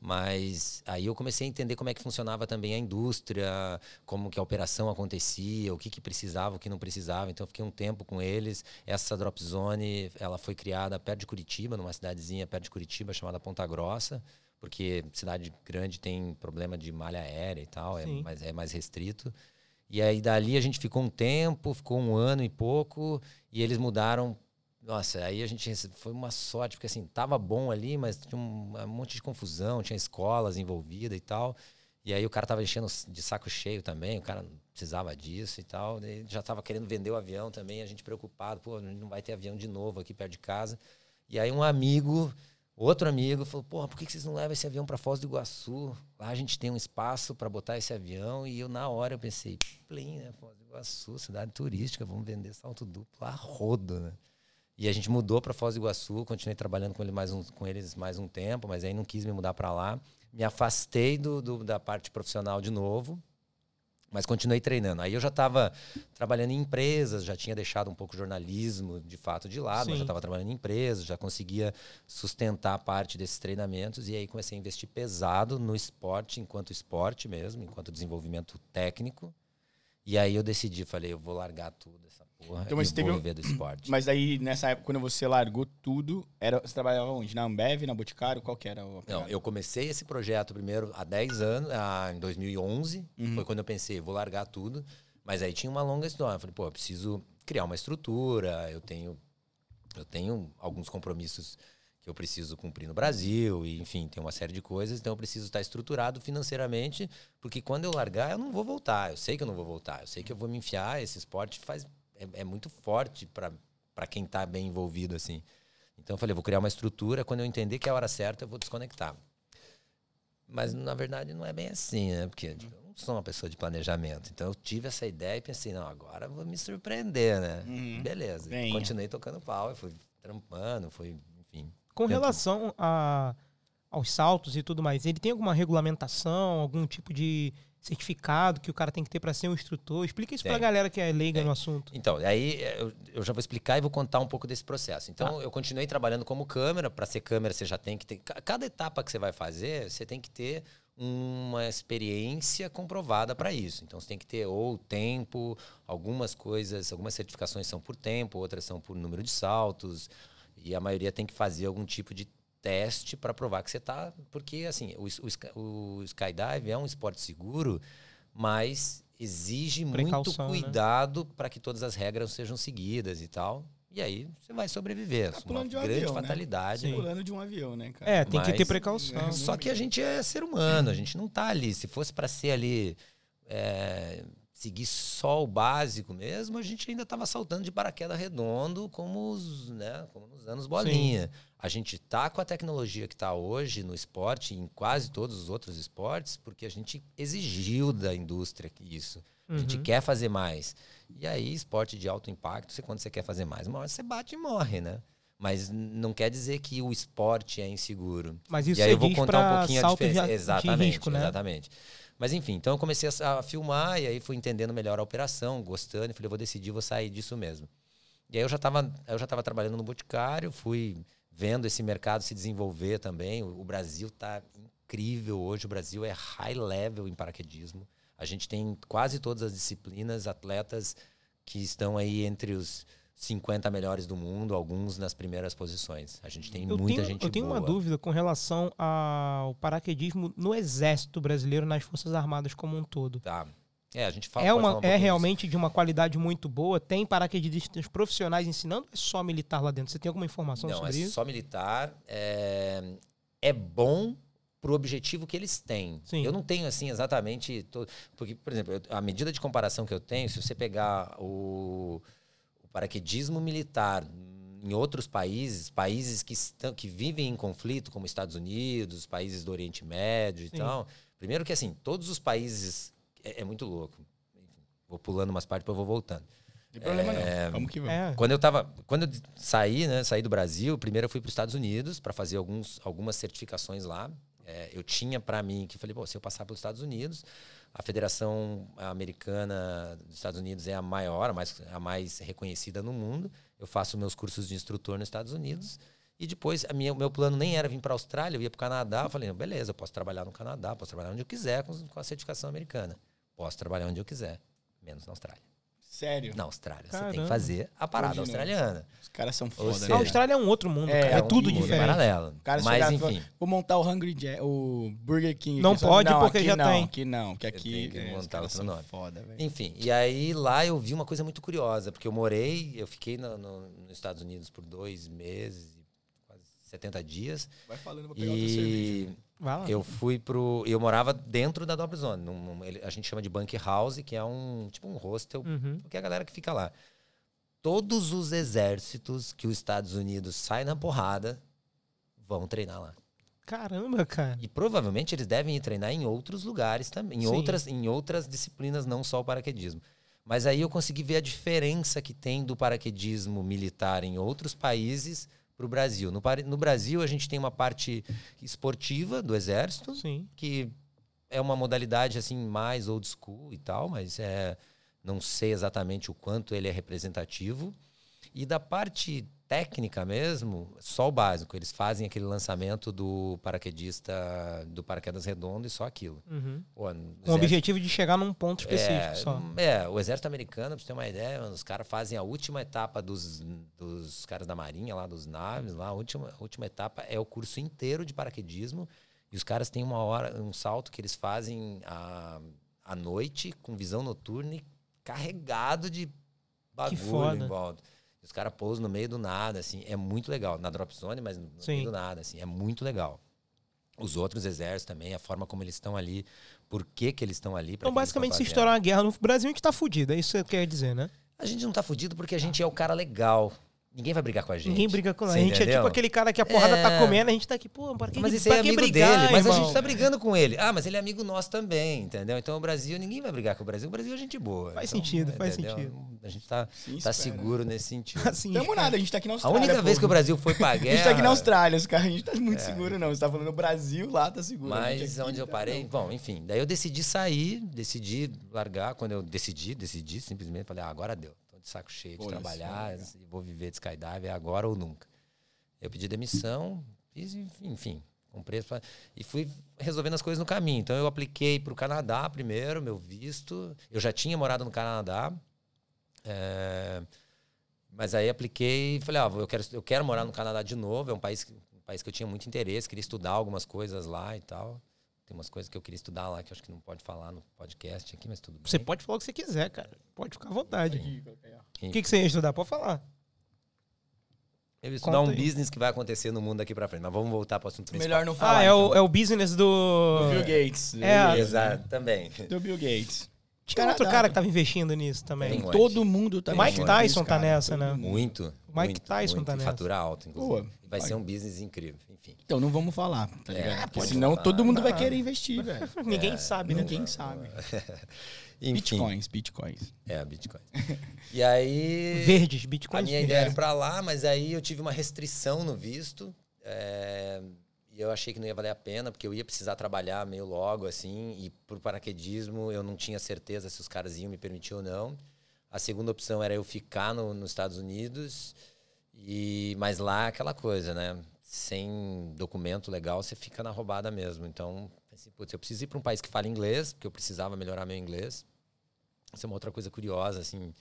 S3: Mas aí eu comecei a entender como é que funcionava também a indústria, como que a operação acontecia, o que que precisava, o que não precisava. Então eu fiquei um tempo com eles. Essa drop zone, ela foi criada perto de Curitiba, numa cidadezinha perto de Curitiba chamada Ponta Grossa, porque cidade grande tem problema de malha aérea e tal, é mais é mais restrito. E aí dali a gente ficou um tempo, ficou um ano e pouco, e eles mudaram. Nossa, aí a gente foi uma sorte, porque assim, tava bom ali, mas tinha um, um monte de confusão, tinha escolas envolvidas e tal. E aí o cara tava enchendo de saco cheio também, o cara não precisava disso e tal. Ele já tava querendo vender o avião também, a gente preocupado, pô, não vai ter avião de novo aqui perto de casa. E aí um amigo, outro amigo, falou: Porra, por que vocês não levam esse avião para Foz do Iguaçu? Lá a gente tem um espaço para botar esse avião. E eu, na hora, eu pensei: Plim, né? Foz do Iguaçu, cidade turística, vamos vender salto duplo a rodo, né? E a gente mudou para Foz do Iguaçu, continuei trabalhando com, ele mais um, com eles mais um tempo, mas aí não quis me mudar para lá. Me afastei do, do- da parte profissional de novo, mas continuei treinando. Aí eu já estava trabalhando em empresas, já tinha deixado um pouco o jornalismo de fato de lado, mas já estava trabalhando em empresas, já conseguia sustentar parte desses treinamentos e aí comecei a investir pesado no esporte, enquanto esporte mesmo, enquanto desenvolvimento técnico. E aí eu decidi, falei, eu vou largar tudo essa porra
S2: Então, mas
S3: e
S2: teve
S3: vou viver do esporte.
S2: Mas aí, nessa época, quando você largou tudo, era, você trabalhava onde? Na Ambev, na Boticário? Qual que era o
S3: Não, eu comecei esse projeto primeiro há 10 anos, ah, em 2011.
S2: Uhum.
S3: Foi quando eu pensei, vou largar tudo. Mas aí tinha uma longa história. Eu falei, pô, eu preciso criar uma estrutura, eu tenho, eu tenho alguns compromissos que eu preciso cumprir no Brasil, e enfim, tem uma série de coisas, então eu preciso estar estruturado financeiramente, porque quando eu largar, eu não vou voltar. Eu sei que eu não vou voltar, eu sei que eu vou me enfiar, esse esporte faz é, é muito forte para quem está bem envolvido assim. Então eu falei, vou criar uma estrutura, quando eu entender que é a hora certa, eu vou desconectar. Mas na verdade não é bem assim, né? Porque tipo, eu não sou uma pessoa de planejamento. Então eu tive essa ideia e pensei, não, agora eu vou me surpreender, né?
S2: Uhum.
S3: Beleza.
S2: Venha.
S3: Continuei tocando pau, e fui trampando, fui, enfim.
S1: Com relação a, aos saltos e tudo mais, ele tem alguma regulamentação, algum tipo de certificado que o cara tem que ter para ser um instrutor? Explica isso pra
S3: Tem.
S1: galera que é leiga
S3: Tem.
S1: no assunto.
S3: Então, aí eh, eu, eu já vou explicar e vou contar um pouco desse processo. Então,
S1: Tá.
S3: eu continuei trabalhando como câmera. Para ser câmera, você já tem que ter. ca- Cada etapa que você vai fazer, você tem que ter uma experiência comprovada para isso. Então, você tem que ter ou tempo, algumas coisas, algumas certificações são por tempo, outras são por número de saltos, e a maioria tem que fazer algum tipo de teste para provar que você está. Porque, assim, o, o o skydive é um esporte seguro, mas exige muito
S1: Precaução, né?
S3: cuidado para que todas as regras sejam seguidas e tal. E aí você vai sobreviver.
S2: Tá
S3: uma
S2: pulando de um
S3: grande
S2: avião, né?
S3: fatalidade.
S1: Sim.
S2: Pulando de um avião, né, cara?
S1: É, tem que ter
S3: Mas-
S1: precaução.
S3: Só que a gente é ser humano, a gente não tá ali. Se fosse para ser ali é, seguir só o básico mesmo, a gente ainda tava saltando de paraquedas redondo, como os, né, como nos anos bolinha. A gente tá com a tecnologia que está hoje no esporte, em quase todos os outros esportes, porque a gente exigiu da indústria isso. A gente
S1: Uhum.
S3: quer fazer mais. E aí, esporte de alto impacto, você, quando você quer fazer mais, uma hora você bate e morre, né? Mas não quer dizer que o esporte é inseguro.
S1: Mas isso
S3: e aí eu vou contar um pouquinho a diferença.
S1: de, de
S3: exatamente,
S1: risco, né?
S3: exatamente. Mas enfim, então eu comecei a, a filmar e aí fui entendendo melhor a operação, gostando, e falei, vou decidir, vou sair disso mesmo. E aí eu já estava eu já tava trabalhando no Boticário, fui vendo esse mercado se desenvolver também. O, o Brasil está incrível hoje, o Brasil é high level em paraquedismo. A gente tem quase todas as disciplinas, atletas que estão aí entre os 50 melhores do mundo, alguns nas primeiras posições. A gente tem
S1: Eu
S3: muita
S1: tenho,
S3: gente
S1: eu tenho
S3: boa.
S1: uma dúvida com relação ao paraquedismo no exército brasileiro, nas Forças Armadas como um todo.
S3: Tá. É, a gente fala,
S1: É, uma,
S3: um
S1: é realmente de uma qualidade muito boa? Tem paraquedistas profissionais ensinando é só militar lá dentro? Você tem alguma informação
S3: Não,
S1: sobre
S3: é
S1: isso?
S3: só militar. É, é bom pro objetivo que eles têm.
S1: Sim.
S3: Eu não tenho assim exatamente. Porque, por exemplo, a medida de comparação que eu tenho, se você pegar o, o paraquedismo militar em outros países, países que, estão, que vivem em conflito, como Estados Unidos, países do Oriente Médio e
S1: Sim.
S3: tal. Primeiro que assim, todos os países. É, é muito louco. Enfim, vou pulando umas partes, depois eu vou voltando.
S2: Não tem problema não. Vamos que vamos.
S1: É,
S3: Quando eu tava, quando eu saí, né, saí do Brasil, primeiro eu fui para os Estados Unidos para fazer alguns, algumas certificações lá. É, eu tinha para mim que falei, pô, se eu passar pelos Estados Unidos, a Federação Americana dos Estados Unidos é a maior, a mais, a mais reconhecida no mundo. Eu faço meus cursos de instrutor nos Estados Unidos. E depois, a minha, o meu plano nem era vir para a Austrália, eu ia para o Canadá. Eu falei, beleza, eu posso trabalhar no Canadá, posso trabalhar onde eu quiser com, com a certificação americana. Posso trabalhar onde eu quiser, menos na Austrália.
S2: Sério.
S3: Na Austrália, você tem
S1: Caramba.
S3: que fazer a parada
S2: não.
S3: australiana.
S2: Os caras são foda,
S3: seja,
S1: a
S2: né?
S1: Austrália é um outro mundo,
S2: É,
S1: cara. É,
S2: é um
S1: tudo diferente.
S3: paralelo.
S2: cara
S3: Mas,
S2: falar,
S3: enfim,
S2: Vou montar o Hungry Jack, o Burger King.
S1: Não
S2: aqui,
S1: pode, porque
S2: aqui
S1: já
S2: não,
S1: tem.
S2: Aqui não, porque
S3: Você
S2: aqui
S3: tem que
S2: é,
S3: montar outro nome.
S2: foda, velho.
S3: enfim, e aí lá eu vi uma coisa muito curiosa, porque eu morei, eu fiquei no- no- nos Estados Unidos por dois meses, e 70 dias,
S2: Vai falando, vou pegar outra cerveja.
S3: e
S1: Vai lá.
S3: eu fui pro. Eu morava dentro da Double Zone. num- num- ele- a gente chama de Bunk House, que é um tipo um hostel,
S1: Uhum.
S3: que é a galera que fica lá. Todos os exércitos que os Estados Unidos saem na porrada vão treinar lá.
S1: Caramba, cara.
S3: E provavelmente eles devem ir treinar em outros lugares também, em
S1: Sim.
S3: outras, em outras disciplinas, não só o paraquedismo. Mas aí eu consegui ver a diferença que tem do paraquedismo militar em outros países para o Brasil. No, no Brasil, a gente tem uma parte esportiva do exército,
S1: Sim.
S3: que é uma modalidade assim mais old school e tal, mas é, não sei exatamente o quanto ele é representativo. E da parte técnica mesmo, só o básico. Eles fazem aquele lançamento do paraquedista, do paraquedas redondo e só aquilo.
S1: Uhum.
S3: Pô, no
S1: Com o
S3: exército-
S1: objetivo de chegar num ponto específico
S3: é,
S1: só.
S3: É, o exército americano, pra você ter uma ideia, os caras fazem a última etapa dos, dos caras da marinha lá, dos naves, lá, a última, a última etapa é o curso inteiro de paraquedismo. E os caras têm uma hora, um salto que eles fazem à, à noite, com visão noturna e carregado de bagulho
S1: foda.
S3: em volta. Os caras pousam no meio do nada, assim, é muito legal. Na drop zone, mas no
S1: Sim.
S3: meio do nada, assim, é muito legal. Os outros exércitos também, a forma como eles estão ali, por que, que eles estão ali.
S1: Então,
S3: estão
S1: basicamente, se estourar uma guerra no Brasil, a gente tá fudido. É isso que você quer dizer, né?
S3: A gente não tá fudido porque a gente é o cara legal. Ninguém vai brigar com a gente.
S1: Ninguém briga com nós. A gente é
S3: entendeu?
S1: tipo aquele cara que a porrada tá
S3: É.
S1: comendo, a gente tá aqui, pô, para que,
S3: Mas esse é amigo
S1: brigar,
S3: dele, mas a gente tá brigando com ele. Ah, mas ele é amigo nosso também, entendeu? Então o Brasil, ninguém vai brigar com o Brasil. O Brasil é gente boa.
S1: Faz
S3: Então,
S1: sentido, faz
S3: entendeu?
S1: sentido.
S3: A gente tá,
S2: Sim,
S3: tá seguro nesse sentido.
S1: Assim,
S2: Tamo nada, a gente tá aqui na
S3: A
S2: Austrália.
S3: única vez que o
S2: pô.
S3: Brasil foi pra
S2: A
S3: guerra.
S2: gente tá aqui na Austrália, os caras, a gente tá muito seguro, não. Você tá falando no Brasil, lá tá seguro. A
S3: Mas
S2: aqui
S3: onde eu
S2: tá-
S3: parei,
S2: não.
S3: bom, enfim, daí eu decidi sair, decidi largar. Quando eu decidi, decidi, simplesmente falei, ah, agora deu. De saco cheio de
S2: Foda-se,
S3: trabalhar,
S2: né,
S3: e vou viver de skydive, é agora ou nunca. Eu pedi demissão, fiz, enfim, comprei pa- e fui resolvendo as coisas no caminho. Então eu apliquei para o Canadá primeiro, meu visto. Eu já tinha morado no Canadá. é, mas aí apliquei e falei, ah, eu quero, eu quero morar no Canadá de novo. É um país, um país que eu tinha muito interesse, queria estudar algumas coisas lá e tal. Tem umas coisas que eu queria estudar lá que eu acho que não pode falar no podcast aqui, mas tudo bem.
S1: Você pode falar o que você quiser, cara. Pode ficar à vontade. O que, que você ia estudar? Pode falar.
S3: Eu ia estudar
S1: Conta
S3: um
S1: aí.
S3: business que vai acontecer no mundo daqui pra frente. Mas vamos voltar para o assunto principal.
S2: Melhor não falar.
S1: Ah, é, o,
S2: então.
S1: é o business do.
S2: Do Bill Gates.
S1: É,
S2: Bill Gates,
S3: Exato, também.
S2: Do Bill Gates.
S1: Tinha outro cara que tava investindo nisso também.
S3: Tem
S2: Todo mundo tá
S1: Mike
S2: investindo
S1: Tyson tá nessa, né?
S3: Muito.
S1: Mike
S3: muito,
S1: Tyson
S3: muito.
S1: tá nessa.
S3: Fatura alta, inclusive.
S2: Boa.
S3: E vai ser um business incrível. Enfim.
S2: Então não vamos falar, tá
S3: É,
S2: ligado? Porque
S3: pode
S2: senão
S3: falar.
S2: todo mundo vai
S1: Não.
S2: querer investir, velho.
S1: Ninguém sabe, né?
S2: Ninguém sabe.
S3: Enfim.
S2: Bitcoins, bitcoins.
S3: É, Bitcoin. E aí.
S1: Verdes,
S3: A
S1: bitcoins
S3: minha
S1: verdes.
S3: ideia era ir pra lá, mas aí eu tive uma restrição no visto. é, e eu achei que não ia valer a pena, porque eu ia precisar trabalhar meio logo, assim. E por paraquedismo eu não tinha certeza se os caras iam me permitir ou não. A segunda opção era eu ficar no- nos Estados Unidos. E, mas lá é aquela coisa, né? Sem documento legal, você fica na roubada mesmo. Então, assim, putz, eu preciso ir para um país que fala inglês, porque eu precisava melhorar meu inglês. Isso é uma outra coisa curiosa, assim.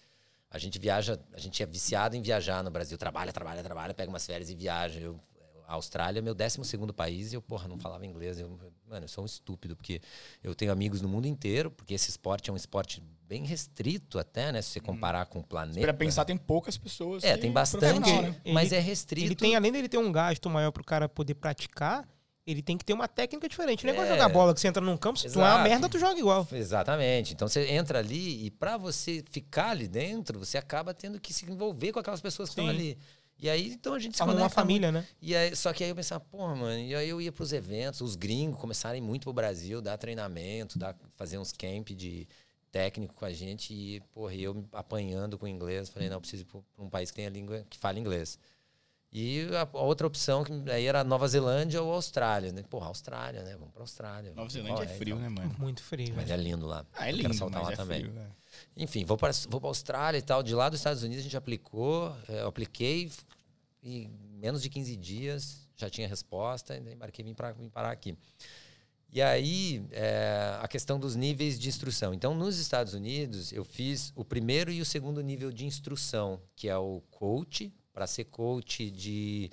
S3: A gente viaja, a gente é viciado em viajar no Brasil. Trabalha, trabalha, trabalha, pega umas férias e viaja. Eu, a Austrália é meu 12 segundo país e eu, porra, não falava inglês. Eu, mano, eu sou um estúpido, porque eu tenho amigos no mundo inteiro, porque esse esporte é um esporte bem restrito até, né? Se você comparar com o planeta.
S2: Pra pensar, tem poucas pessoas.
S3: É, tem bastante,
S2: né?
S3: mas
S1: Ele-
S3: é restrito.
S1: Ele tem, além dele ter um gasto maior pro cara poder praticar, ele tem que ter uma técnica diferente. Não é igual
S3: É.
S1: jogar bola que você entra num campo, se tu é uma
S3: Exato.
S1: merda, tu joga igual.
S3: Exatamente. Então você entra ali e para você ficar ali dentro, você acaba tendo que se envolver com aquelas pessoas que estão
S1: Sim.
S3: ali. E aí, então a gente se
S1: Forma uma família, né?
S3: E aí, só que aí eu pensava, porra, mano, e aí eu ia pros eventos, os gringos começarem muito pro Brasil, dar treinamento, dar, fazer uns camp de técnico com a gente e, porra, eu me apanhando com inglês, falei, não, eu preciso ir pra um país que tenha língua, que fale inglês. E a, a outra opção que aí era Nova Zelândia ou Austrália, né? Porra, Austrália, né? Vamos pra Austrália.
S2: Nova Zelândia é frio,
S3: então?
S2: né, mano?
S1: Muito frio.
S3: Mas
S1: velho.
S3: é lindo lá.
S2: Ah, é
S3: Eu
S2: lindo,
S3: quero saltar
S2: mas
S3: lá
S2: é
S3: também.
S2: frio, velho.
S3: Enfim, vou para vou para Austrália e tal. De lá dos Estados Unidos a gente aplicou, eh, eu apliquei e em menos de 15 dias já tinha resposta, e e vim, pra, vim parar aqui. E aí, eh, a questão dos níveis de instrução. Então, nos Estados Unidos, eu fiz o primeiro e o segundo nível de instrução, que é o coach. Para ser coach de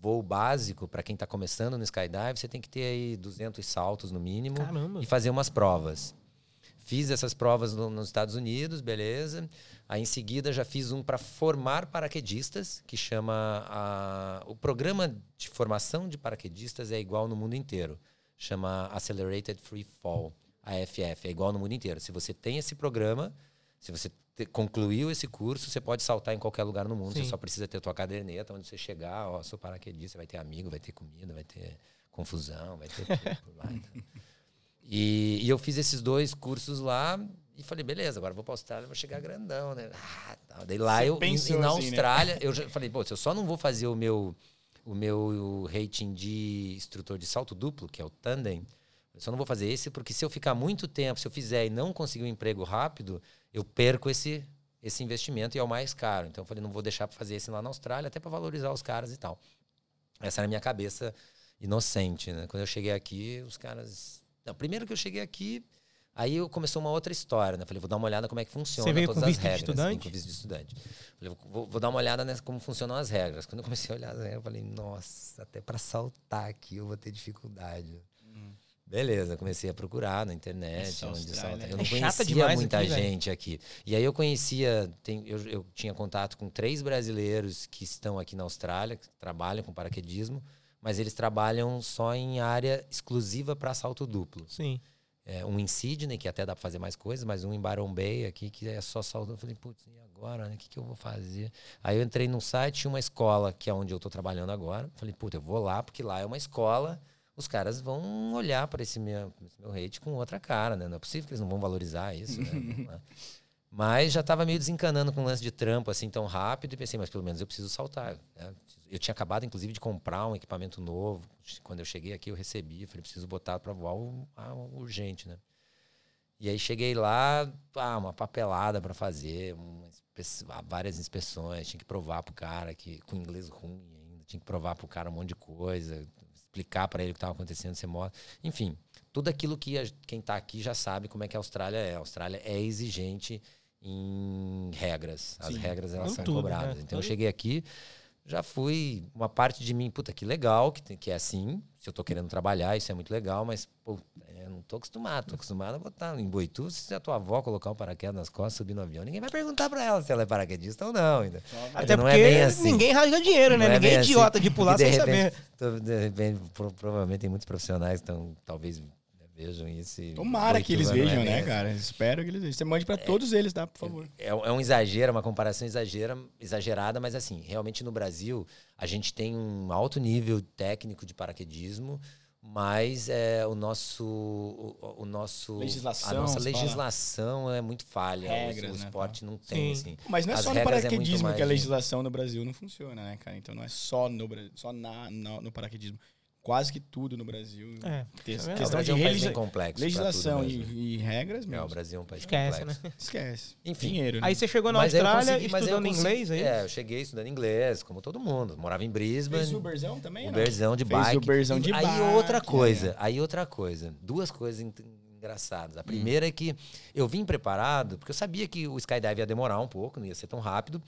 S3: voo básico, para quem está começando no skydive, você tem que ter aí 200 saltos no mínimo
S1: Caramba.
S3: e fazer umas provas. Fiz essas provas no- nos Estados Unidos, beleza. Aí em seguida já fiz um para formar paraquedistas, que chama a- o programa de formação de paraquedistas é igual no mundo inteiro. Chama Accelerated Free Fall, AFF, é igual no mundo inteiro. Se você tem esse programa, se você te- concluiu esse curso, você pode saltar em qualquer lugar no mundo.
S1: Sim.
S3: Você só precisa ter a tua caderneta, onde você chegar, ó, sou paraquedista, vai ter amigo, vai ter comida, vai ter confusão, vai ter tudo por lá. então. E, e eu fiz esses dois cursos lá e falei, beleza, agora vou pra Austrália, vou chegar grandão, né? Ah. Daí lá
S2: Você
S3: eu,
S2: pensou
S3: e na
S2: assim, né?
S3: Austrália, eu já falei, pô, se eu só não vou fazer o meu, o meu rating de instrutor de salto duplo, que é o tandem, eu só não vou fazer esse, porque se eu ficar muito tempo, se eu fizer e não conseguir um emprego rápido, eu perco esse, esse investimento e é o mais caro. Então eu falei, não vou deixar para fazer esse lá na Austrália, até para valorizar os caras e tal. Essa era a minha cabeça inocente, né? Quando eu cheguei aqui, os caras. Não, primeiro que eu cheguei aqui, aí eu começou uma outra história, né? Falei, vou dar uma olhada como é que funciona
S1: Você veio
S3: todas
S1: com
S3: as
S1: visto de
S3: regras. Vim
S1: estudante?
S3: com visto de estudante. Falei, vou, vou dar uma olhada nessa, como funcionam as regras. Quando eu comecei a olhar as regras, eu falei, nossa, até para saltar aqui eu vou ter dificuldade. Beleza, comecei a procurar na internet,
S2: Essa
S3: onde salta.
S2: é
S3: Eu não
S1: chata
S3: conhecia muita
S1: aqui, velho.
S3: gente aqui. E aí eu conhecia, tem- eu, eu tinha contato com três brasileiros que estão aqui na Austrália, que trabalham com paraquedismo, mas eles trabalham só em área exclusiva para salto duplo.
S1: Sim.
S3: É, um em Sydney, que até dá para fazer mais coisas, mas um em Byron Bay aqui, que é só salto. Eu falei, putz, e agora? né? O que, que eu vou fazer? Aí eu entrei num site, tinha uma escola, que é onde eu tô trabalhando agora. Falei, putz, eu vou lá, porque lá é uma escola. Os caras vão olhar para esse meu, esse meu rate com outra cara, né? Não é possível que eles não vão valorizar isso, né? Mas já estava meio desencanando com o lance de trampo assim tão rápido e pensei, mas pelo menos eu preciso saltar. né? Eu tinha acabado, inclusive, de comprar um equipamento novo. Quando eu cheguei aqui, eu recebi. Falei, preciso botar para voar urgente, né? E aí cheguei lá, ah, uma papelada para fazer, várias inspeções, tinha que provar pro cara que com inglês ruim ainda, tinha que provar pro cara um monte de coisa, explicar para ele o que estava acontecendo, você. Enfim, tudo aquilo que a- quem está aqui já sabe como é que a Austrália é. A Austrália é exigente em regras. As
S2: Sim.
S3: regras elas são
S1: tudo,
S3: cobradas.
S1: né?
S3: Então eu cheguei aqui, já fui uma parte de mim, puta, que legal, que, que é assim. Se eu tô querendo trabalhar, isso é muito legal, mas, pô, eu não tô acostumado. Tô acostumado a botar em Boitu, se a tua avó colocar um paraquedas nas costas, subir no avião, ninguém vai perguntar pra ela se ela é paraquedista ou não. Ainda.
S1: Até
S3: não
S1: porque
S3: é bem assim.
S1: ninguém rasga dinheiro, né?
S3: Não é
S1: ninguém é
S3: assim.
S1: idiota de pular
S3: de
S1: sem
S3: repente,
S1: saber.
S3: tô- de repente, pro- provavelmente tem muitos profissionais que estão, talvez, vejam isso.
S2: Tomara que eles
S3: Boituva não é
S2: vejam, né,
S3: mesmo.
S2: cara? Espero que eles vejam. Você mande pra todos eles, tá? Por favor.
S3: É, um- é um exagero, uma comparação exagera, exagerada, mas assim, realmente no Brasil a gente tem um alto nível técnico de paraquedismo, mas é, o nosso, o, o nosso,
S2: Legislação,
S3: a nossa
S2: você fala.
S3: legislação é muito falha. O-
S2: Regras,
S3: o
S2: né,
S3: esporte não tem,
S1: Sim.
S3: assim.
S2: Mas não é
S3: As
S2: só no
S3: é
S2: paraquedismo
S3: mais
S2: que a
S3: de-
S2: legislação no Brasil não funciona, né, cara? Então não é só no Brasil, só na, no, no paraquedismo. Quase que tudo no Brasil.
S1: É,
S2: Tem
S1: tá?
S3: É, o
S2: questão
S3: Brasil
S2: de
S3: é um país bem complexo.
S2: legislação e,
S3: mesmo.
S2: e regras,
S3: É,
S2: meu.
S3: o Brasil é um país
S1: Esquece,
S3: complexo.
S1: né?
S2: Esquece.
S3: Enfim.
S2: Dinheiro.
S1: Aí
S2: né?
S1: você chegou na
S3: Mas aí eu
S1: Austrália
S3: consegui- mas aí eu
S1: estudando
S3: consegui-
S1: inglês aí?
S3: É, eu cheguei estudando inglês, como todo mundo. Morava em Brisbane.
S2: Fez Uberzão também? não?
S3: Uberzão de
S2: Fez
S3: bike.
S2: Uberzão de
S3: aí
S2: bike,
S3: outra
S2: é.
S3: coisa, aí outra coisa. Duas coisas en- engraçadas. A primeira é que eu vim preparado, porque eu sabia que o skydive ia demorar um pouco, não ia ser tão rápido.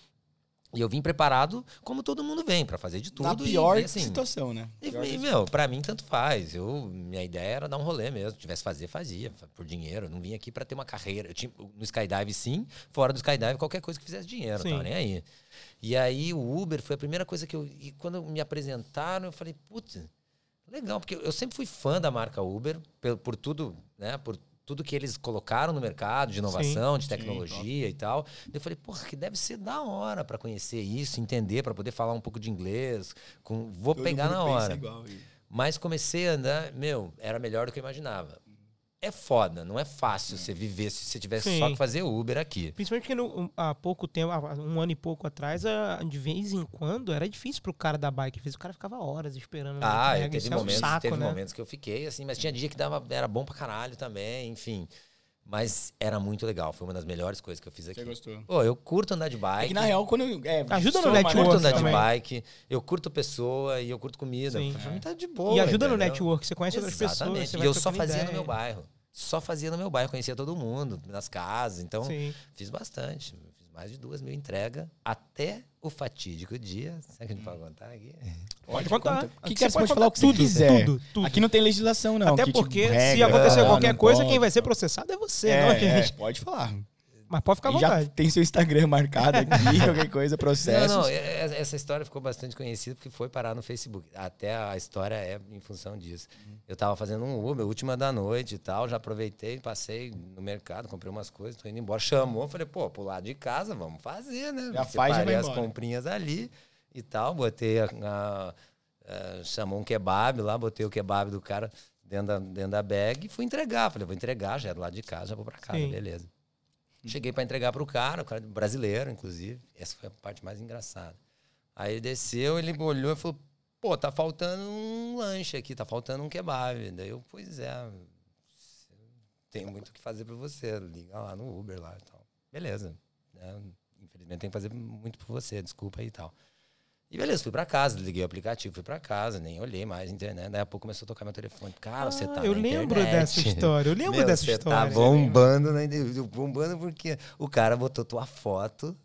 S3: E eu vim preparado como todo mundo vem, pra fazer de tudo.
S2: Na pior
S3: e, assim,
S2: situação, né?
S3: e, e, meu, pra mim tanto faz. Eu, minha ideia era dar um rolê mesmo. Se tivesse fazer, fazia. Por dinheiro. Eu não vim aqui pra ter uma carreira. Eu tinha, no skydive, sim. Fora do skydive, qualquer coisa que fizesse dinheiro.
S1: Sim.
S3: Não nem aí. E aí o Uber foi a primeira coisa que eu. E quando me apresentaram, eu falei, putz, legal, porque eu sempre fui fã da marca Uber, por, por tudo, né? Por tudo que eles colocaram no mercado de inovação, de
S2: Sim,
S3: tecnologia e tal. Eu falei, porra, que deve ser da hora pra conhecer isso, entender, pra poder falar um pouco de inglês. Com, vou
S2: Todo
S3: pegar
S2: mundo
S3: na
S2: pensa
S3: hora.
S2: igual,
S3: Mas comecei a andar, meu, era melhor do que eu imaginava. É foda, não é fácil você viver se você tivesse
S1: Sim.
S3: só que fazer Uber aqui.
S1: Principalmente que no- há pouco tempo, há um ano e pouco atrás, de vez em quando, era difícil pro cara da bike. Às vezes o cara ficava horas esperando. na
S3: Ah, teve,
S1: Isso é um
S3: momentos,
S1: saco,
S3: teve
S1: né?
S3: momentos que eu fiquei assim, mas tinha dia que dava, era bom pra caralho também, enfim. Mas era muito legal, foi uma das melhores coisas que eu fiz aqui.
S2: Você gostou?
S3: Pô, eu curto andar de
S2: É
S3: bike.
S2: que na real, quando. eu- É,
S1: Ajuda no
S2: né?
S3: eu curto
S1: network
S3: andar de
S1: também.
S3: bike, eu curto pessoa e eu curto comida.
S1: Sim.
S3: Pra mim tá de boa.
S1: E ajuda no
S3: entendeu?
S1: network, você conhece outras pessoas.
S3: Exatamente.
S1: Você
S3: E eu só fazia no
S1: ideia.
S3: meu bairro. Só fazia no meu bairro, conhecia todo mundo, nas casas. Então,
S1: Sim.
S3: fiz bastante. Mais de duas mil entregas até o fatídico dia. Será que a gente pode contar aqui?
S1: Pode contar.
S2: O que, que
S1: você
S2: pode
S1: pode
S2: falar o que você quiser.
S1: tudo, tudo.
S2: Aqui não tem legislação, não.
S1: Até
S2: que, tipo,
S1: porque se
S2: regra,
S1: acontecer
S2: ah,
S1: qualquer
S2: não
S1: coisa,
S2: pode.
S1: quem vai ser processado é você, não a
S2: É, é,
S1: gente.
S2: pode falar.
S1: Mas pode ficar à
S2: E já
S1: vontade.
S2: tem seu Instagram marcado aqui, qualquer coisa, processos.
S3: Não, não, é- é- essa história ficou bastante conhecida porque foi parar no Facebook. Até a história é em função disso. Eu tava fazendo um Uber, última da noite e tal, já aproveitei, passei no mercado, comprei umas coisas, tô indo embora. Chamou, falei, pô, pro lado de casa, vamos fazer, né?
S2: Já faz, já
S3: Separei as comprinhas ali e tal, botei a, a- a- chamou um kebab lá, botei o kebab do cara dentro da, dentro da bag e fui entregar. Falei, vou entregar, já é do lado de casa, já vou pra casa,
S1: Sim.
S3: beleza. Cheguei pra entregar pro cara, o cara brasileiro, inclusive. Essa foi a parte mais engraçada. Aí ele desceu, ele olhou e falou: pô, tá faltando um lanche aqui, tá faltando um kebab. Daí eu, pois é, tenho muito o que fazer pra você. Liga lá no Uber lá e tal. Beleza. né? Infelizmente tenho que fazer muito por você, desculpa aí e tal. E beleza, fui pra casa, liguei o aplicativo, fui pra casa, nem olhei mais a internet. Daí a pouco começou a tocar meu telefone. Cara, você
S1: Ah,
S3: tá
S1: eu
S3: na
S1: lembro
S3: internet.
S1: dessa história. Eu lembro
S3: Meu,
S1: dessa
S3: você
S1: história.
S3: Tá bombando, né? Bombando porque o cara botou tua foto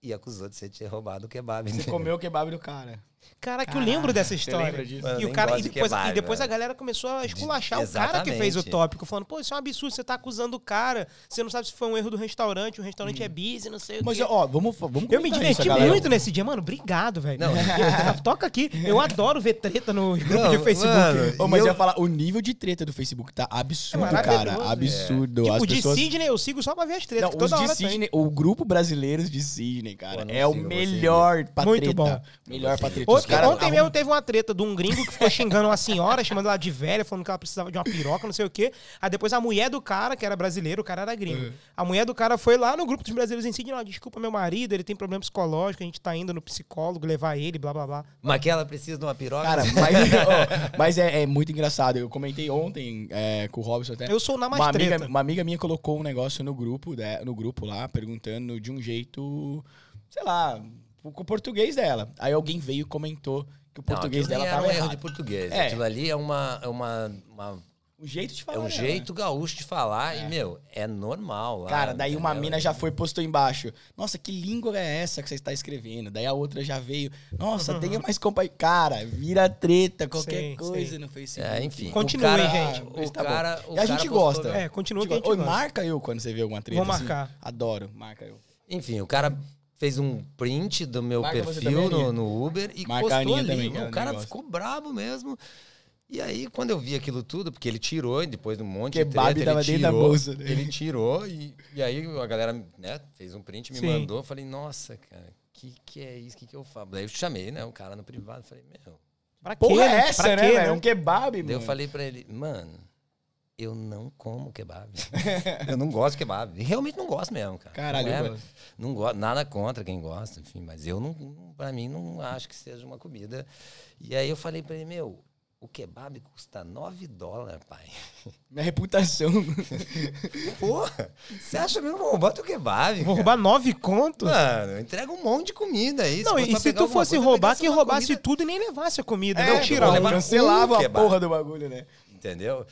S3: e acusou de você ter roubado o kebab.
S2: Você comeu o kebab do cara.
S1: Caraca, eu lembro dessa história. E, o cara, e
S3: de
S1: depois,
S3: kebab,
S1: e depois a galera começou a esculachar o cara que fez o tópico, falando, pô, isso é um absurdo, você tá acusando o cara, você não sabe se foi um erro do restaurante, o restaurante é busy, não sei o
S2: Mas,
S1: quê.
S2: ó, vamos, vamos
S1: Eu me diverti
S2: isso, galera.
S1: muito nesse dia, mano. Obrigado, velho.
S3: Não.
S1: Toca aqui. Eu adoro ver treta nos grupos
S3: Não,
S1: de Facebook.
S3: mano,
S2: mas eu
S3: eu-
S2: ia falar, o nível de treta do Facebook tá absurdo,
S1: É
S2: cara.
S1: é.
S2: Absurdo.
S1: Tipo,
S2: As
S1: o de
S2: pessoas...
S1: Sidney eu sigo só pra ver as tretas.
S2: Não,
S1: que
S2: os
S1: toda
S2: de
S1: hora tem.
S2: Sidney, o grupo brasileiros de Sidney, cara, é o melhor pra
S1: Muito
S2: treta.
S1: bom.
S2: Melhor pra treta. Os
S1: Ontem,
S2: caras
S1: ontem mesmo teve uma treta de um gringo que ficou xingando uma senhora, chamando ela de velha, falando que ela precisava de uma piroca, não sei o quê. Aí depois a mulher do cara, que era brasileiro, o cara era gringo.
S2: É.
S1: A mulher do cara foi lá no grupo dos brasileiros em Sidney, ó, desculpa meu marido, ele tem problema psicológico, a gente tá indo no psicólogo levar ele, blá blá blá.
S3: Mas que ela precisa de uma piroca?
S2: Cara, mas, ó, mas é, é muito engraçado. Eu comentei ontem é, com o Robson até.
S1: Eu sou na mais
S2: uma
S1: treta.
S2: amiga, uma amiga minha colocou um negócio no grupo, né, no grupo lá, perguntando de um jeito, sei lá, com o português dela. Aí alguém veio e comentou que o
S3: Não,
S2: português
S3: aquilo
S2: dela
S3: nem era
S2: tava
S3: um erro
S2: errado.
S3: de português.
S2: É.
S3: Aquilo ali é uma, é uma, uma-
S2: Um jeito de
S3: é
S2: falar.
S3: um
S2: né?
S3: jeito gaúcho de falar e meu, é normal. Lá,
S2: Cara, daí uma
S3: entendeu?
S2: mina já foi e postou embaixo. Nossa, que língua é essa que você está escrevendo? Daí a outra já veio. Nossa, tenha mais companhia. Cara, vira treta, qualquer
S1: Sim,
S2: coisa
S1: sim.
S2: no Facebook.
S3: É, enfim.
S1: Continue,
S3: o cara,
S1: gente.
S3: O
S2: tá
S3: cara, o
S2: E a gente gosta.
S1: É, continua
S2: Tipo,
S1: gente
S2: Oi,
S1: gosta.
S2: marca eu quando você vê alguma treta.
S1: Vou
S2: assim.
S1: marcar.
S2: Adoro, marca eu.
S3: Enfim, o cara fez um print do meu
S2: Marca
S3: perfil no, no Uber e
S2: Marca
S3: postou ali.
S2: também, que
S3: o cara
S2: gosta.
S3: ficou brabo mesmo. E aí, quando eu vi aquilo tudo, porque ele tirou, e depois de um monte
S2: Kebab
S3: de treta, ele tirou,
S2: bolsa dele.
S3: Ele tirou, e, e aí a galera né, fez um print, me
S1: Sim.
S3: mandou. Eu falei, nossa, cara, que que é isso? que que eu faço? Daí eu chamei, né, o cara no privado. Falei, meu...
S1: Pra
S2: Porra,
S1: quê,
S2: é
S1: né?
S2: essa,
S1: Pra
S2: né,
S1: quê,
S2: velho? Um kebab,
S3: Daí eu falei pra ele, mano, eu não como kebab. eu não gosto de kebab. E realmente não gosto mesmo, cara.
S2: Caralho,
S3: não,
S2: eu
S3: é,
S2: gosto.
S3: não gosto, nada contra quem gosta, enfim, mas eu não, pra mim não acho que seja uma comida. E aí eu falei pra ele, meu, o kebab custa 9 dólares, pai.
S2: Minha reputação.
S3: Porra, você acha mesmo que eu vou roubar teu kebab?
S1: Vou
S3: cara?
S1: roubar nove contos?
S3: Mano, entrega um monte de comida aí.
S1: Não, e se tu fosse
S3: coisa,
S1: roubar, que roubasse
S3: comida,
S1: tudo e nem levasse a comida.
S2: É,
S1: não
S3: eu
S1: tirar
S3: vou levar
S2: cancelava
S3: um
S2: a porra do bagulho, né?
S3: Entendeu?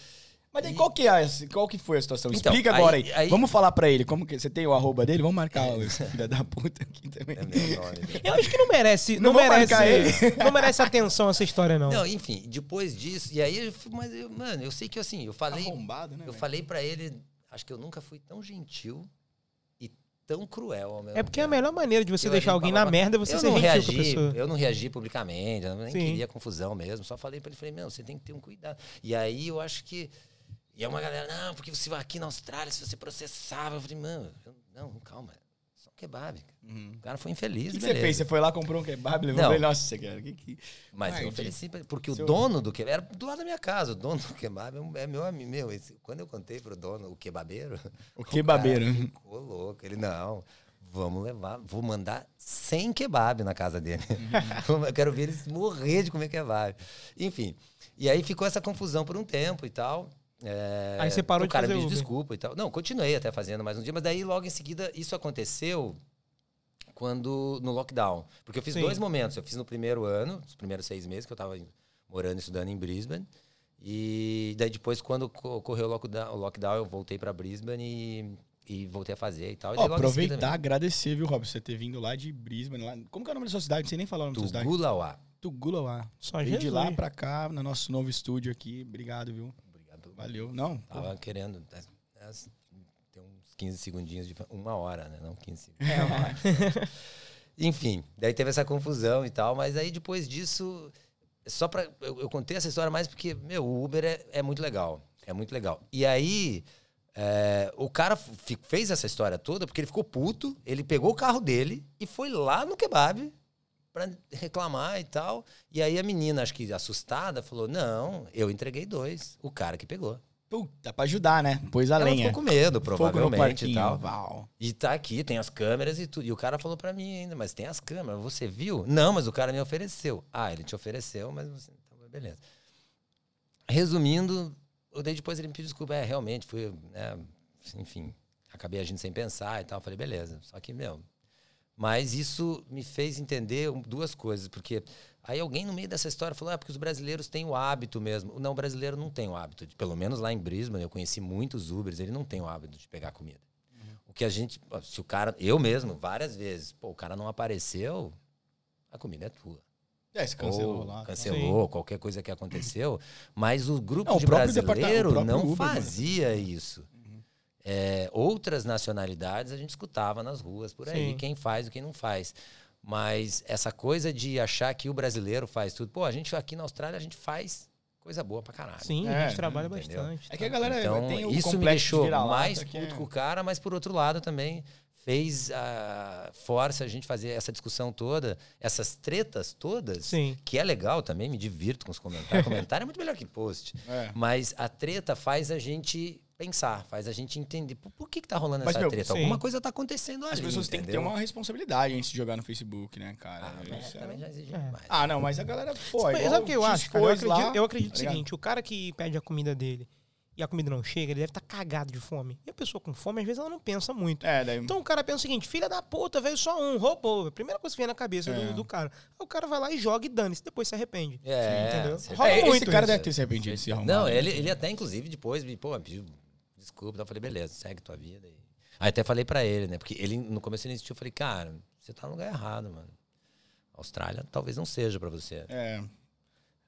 S2: Mas daí qual que é, qual que foi a situação?
S3: Então,
S2: Explica agora aí,
S3: aí- aí-
S2: Vamos falar pra ele, como que você tem o arroba dele? Vamos marcar esse filho da puta aqui também.
S3: É meu nome. né?
S1: Eu acho que não merece.
S2: Não
S1: Não, merece.
S2: ele.
S1: Não merece atenção essa história, não.
S3: Não, enfim, depois disso, e aí, mas eu, mano, eu sei que assim, eu falei,
S2: Arrombado, né?
S3: eu
S2: velho?
S3: falei pra ele, acho que eu nunca fui tão gentil e tão cruel ao mesmo
S1: É porque a
S3: tempo.
S1: melhor maneira de você
S3: Eu
S1: deixar alguém na merda é você
S3: eu
S1: ser
S3: não
S1: gentil com a
S3: reagi,
S1: pessoa.
S3: Eu não reagi publicamente, eu nem
S1: Sim.
S3: queria confusão mesmo. Só falei pra ele, falei, meu, você tem que ter um cuidado. E aí eu acho que. E aí uma galera, não, porque você vai aqui na Austrália, se você processava. Eu falei, mano, eu- não, calma. Só um kebab.
S2: Uhum.
S3: O cara foi infeliz,
S2: O que, que você fez? Você foi lá, comprou um kebab, levou
S3: Não.
S2: ele, nossa, cara, que que...
S3: Mas
S2: Ah,
S3: eu ofereci porque
S2: Seu-
S3: o dono do kebab, era do lado da minha casa, o dono do kebab é é meu amigo. Meu, esse- quando eu contei pro dono, o kebabeiro,
S2: O kebabeiro.
S3: cara ficou louco. Ele, não, vamos levar, vou mandar 100 kebab na casa dele. eu quero ver eles morrer de comer kebab. Enfim, e aí ficou essa confusão por um tempo e tal. É,
S1: Aí você parou
S3: o
S1: de
S3: cara
S1: fazer
S3: me
S1: Uber.
S3: desculpa e tal. Não, continuei até fazendo mais um dia, mas daí logo em seguida isso aconteceu quando no lockdown. Porque eu fiz
S1: Sim.
S3: dois momentos. Eu fiz no primeiro ano, os primeiros seis meses que eu estava morando e estudando em Brisbane. E daí depois, quando co- ocorreu o lockdown, o lockdown eu voltei para Brisbane e, e voltei a fazer e tal. E seguida
S2: aproveitar, agradecer, viu, Rob, você ter vindo lá de Brisbane. Lá... Como que é o nome da sua cidade? Não sei nem falar o nome da sua cidade.
S3: Tugulauá.
S2: Tugulauá.
S1: Só
S2: Veio de lá pra cá, no nosso novo estúdio aqui. Obrigado, viu? Valeu. Não, pô.
S3: Tava querendo. é, é, Tem uns 15 segundinhos de. Uma hora, né? Não 15 segundos.
S2: É, ó.
S3: Enfim, daí teve essa confusão e tal, mas aí depois disso. Só pra. Eu, eu contei essa história mais porque, meu, o Uber é, é muito legal. É muito legal. E aí. é, o cara fez essa história toda porque ele ficou puto, ele pegou o carro dele e foi lá no kebab pra reclamar e tal. E aí a menina, acho que assustada, falou: Não, eu entreguei dois. O cara que pegou.
S2: Puta, pra ajudar, né? Pôs a
S3: Ela
S2: lenha.
S3: ficou com medo, provavelmente e tal.
S2: Val.
S3: E tá aqui, tem as câmeras e tudo. E o cara falou pra mim ainda, mas tem as câmeras, você viu? Não, mas o cara me ofereceu. Ah, ele te ofereceu, mas você. Então, beleza. Resumindo, eu daí depois ele me pediu desculpa. É, realmente, fui, né, enfim, acabei agindo sem pensar e tal. Falei, beleza. Só que, meu. Mas isso me fez entender duas coisas, porque aí alguém no meio dessa história falou: ah, porque os brasileiros têm o hábito mesmo. Não, o brasileiro não tem o hábito. de- Pelo menos lá em Brisbane, eu conheci muitos Ubers, ele não tem o hábito de pegar comida. O que a gente. Se o cara. Eu mesmo, várias vezes, pô, o cara não apareceu, a comida é tua.
S2: É, se cancelou
S3: Ou
S2: lá.
S3: Cancelou, qualquer coisa que aconteceu. Mas o grupo
S2: Não,
S3: de brasileiro
S2: o próprio
S3: não
S2: Uber, mano.
S3: fazia isso. É, outras nacionalidades a gente escutava nas ruas por aí,
S1: Sim.
S3: quem faz e quem não faz. Mas essa coisa de achar que o brasileiro faz tudo. Pô, a gente aqui na Austrália, a gente faz coisa boa pra caralho.
S1: Sim, a
S2: É,
S1: gente trabalha
S3: entendeu?
S1: bastante.
S2: É que a
S1: tá?
S2: galera
S3: Então,
S2: tem o
S3: isso me deixou mais
S2: que
S3: puto
S2: é-
S3: com o cara, mas por outro lado também fez a força a gente fazer essa discussão toda, essas tretas todas,
S1: Sim.
S3: que é legal também, me divirto com os comentários. Comentário é muito melhor que post.
S2: É.
S3: Mas a treta faz a gente pensar, faz a gente entender por, por que, que tá rolando
S2: Mas,
S3: essa
S2: meu,
S3: treta.
S1: sim.
S3: Alguma coisa tá acontecendo ali.
S2: As pessoas têm que ter uma responsabilidade antes de jogar no Facebook, né, cara?
S3: Ah,
S2: Isso é-
S3: também já exige
S1: É.
S3: demais.
S2: Ah, não, mas a galera, pô,
S1: Mas
S2: igual
S1: sabe o que eu acho? cara? Eu acredito,
S2: lá,
S1: eu acredito
S2: tá
S1: o seguinte: o cara que pede a comida dele e a comida não chega, ele deve estar cagado de fome. E a pessoa com fome, às vezes, ela não pensa muito.
S2: É, daí...
S1: Então o cara pensa o seguinte: filha da puta, veio só um, roubou. A primeira coisa que vem na cabeça
S2: É.
S1: do, do cara. Aí o cara vai lá e joga e dane-se, depois se arrepende.
S3: É,
S1: entendeu? Rola
S2: É, esse
S1: muito
S2: cara
S1: isso.
S2: deve ter se arrependido se arrumar.
S3: Não,
S2: né?
S3: ele, ele até, inclusive, depois pô, pediu desculpa. Então eu falei, beleza, segue tua vida. Aí até falei pra ele, né? Porque ele, no começo ele insistiu, eu falei, cara, você tá no lugar errado, mano. Austrália talvez não seja pra você.
S2: É.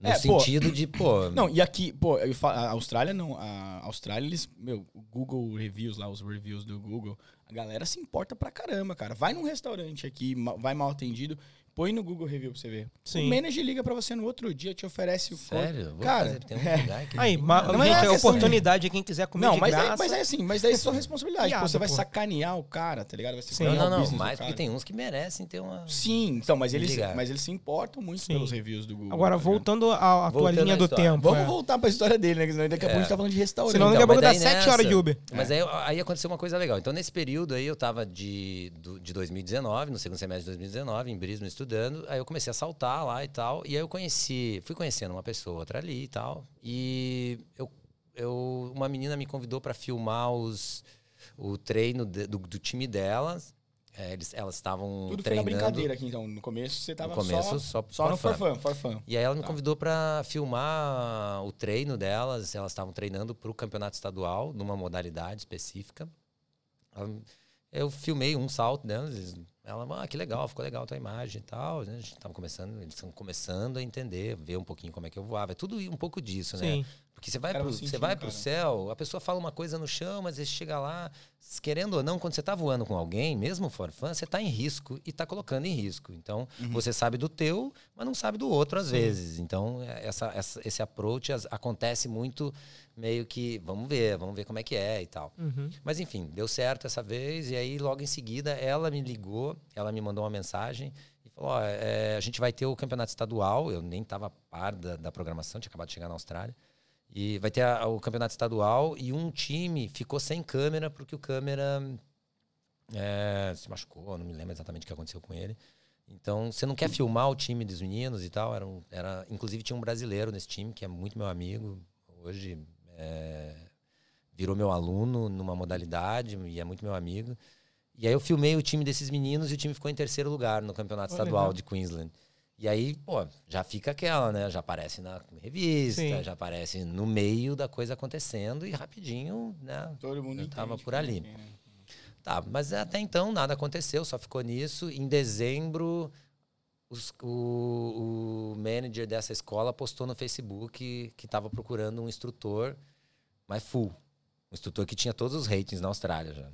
S3: No
S2: É, pô,
S3: sentido de, pô.
S2: Não, e aqui, pô, eu falo, a Austrália não. A Austrália, eles. Meu, o Google Reviews lá, os reviews do Google, a galera se importa pra caramba, cara. Vai num restaurante aqui, vai mal atendido. Põe no Google Review pra você ver.
S1: Sim.
S2: O manager liga pra você no outro dia, te oferece o.
S3: Sério? Vou
S2: Cara,
S3: fazer, tem um
S2: é.
S3: lugar que-
S1: Aí, ma-
S2: Não, mas
S1: gente,
S2: é de-
S1: oportunidade é quem quiser comer
S2: Não,
S1: de
S2: mas,
S1: graça.
S2: é, mas é assim, mas daí é sua responsabilidade.
S1: Piada,
S2: você vai
S1: pô.
S2: sacanear o cara, tá ligado? Vai
S1: Sim.
S2: sacanear
S3: Não, não, não, mais porque tem uns que merecem ter uma.
S2: Sim, então, mas eles,
S3: Ligar.
S2: mas eles se importam muito
S1: Sim.
S2: pelos reviews do Google.
S1: Agora,
S2: tá
S1: voltando à, tua linha do
S3: história.
S1: tempo.
S2: Vamos
S1: é.
S2: voltar pra história dele, né? que Senão daqui a pouco a gente tá falando de restaurante.
S1: Senão daqui a
S3: Então,
S1: pouco
S3: mas
S1: dá
S3: daí
S1: sete horas de Uber.
S3: Mas aí, aconteceu uma coisa legal. Então, nesse período aí, eu tava de 2019, no segundo semestre de 2019, em Brisbane, estudando. Aí eu comecei a saltar lá e tal. E aí eu conheci, fui conhecendo uma pessoa, outra ali e tal. E eu, eu, uma menina me convidou para filmar os, o treino de- do, do time delas. É, eles, elas estavam
S2: Tudo foi na
S3: treinando.
S2: brincadeira aqui, então. No começo você tava
S3: no começo,
S2: só,
S3: só,
S2: só no
S3: for
S2: for
S3: fun.
S2: fun, for fun.
S3: E aí ela me
S2: Tá.
S3: convidou para filmar o treino delas. Elas estavam treinando para o campeonato estadual, numa modalidade específica. Eu filmei um salto delas. eles- Ela, ah, que legal, ficou legal a tua imagem e tal. né? A gente tava começando, eles estão começando a entender, ver um pouquinho como é que eu voava. É tudo um pouco disso, né?
S1: Sim.
S3: Porque você vai,
S2: Cara,
S3: pro,
S2: vou
S3: você
S2: sentindo,
S3: vai pro céu, a pessoa fala uma coisa no chão, mas você chega lá, querendo ou não, quando você tá voando com alguém, mesmo for fã, você tá em risco e tá colocando em risco. Então,
S2: Uhum.
S3: você sabe do teu, mas não sabe do outro às vezes. Então, é, essa, essa- esse approach as- acontece muito meio que, vamos ver, vamos ver como é que é e tal.
S1: Uhum.
S3: Mas enfim, deu certo essa vez. E aí, logo em seguida, ela me ligou, ela me mandou uma mensagem e falou: Ó, é, a gente vai ter o campeonato estadual. Eu nem estava par da, da programação, tinha acabado de chegar na Austrália. E vai ter a- o campeonato estadual e um time ficou sem câmera porque o câmera é, se machucou, não me lembro exatamente o que aconteceu com ele. Então, você não quer filmar o time dos meninos e tal? Era, um- era, inclusive, tinha um brasileiro nesse time que é muito meu amigo. Hoje é, virou meu aluno numa modalidade e é muito meu amigo. E aí eu filmei o time desses meninos e o time ficou em terceiro lugar no campeonato
S1: Pô,
S3: estadual
S1: legal.
S3: de Queensland. E aí, pô, já fica aquela, né? Já aparece na revista,
S1: Sim.
S3: já aparece no meio da coisa acontecendo e rapidinho, né?
S2: Todo mundo
S3: Eu tava por ali.
S2: é?
S3: Tá, mas até então nada aconteceu, só ficou nisso. Em dezembro, os- o, o manager dessa escola postou no Facebook que estava procurando um instrutor, mas full. Um instrutor que tinha todos os ratings na Austrália já.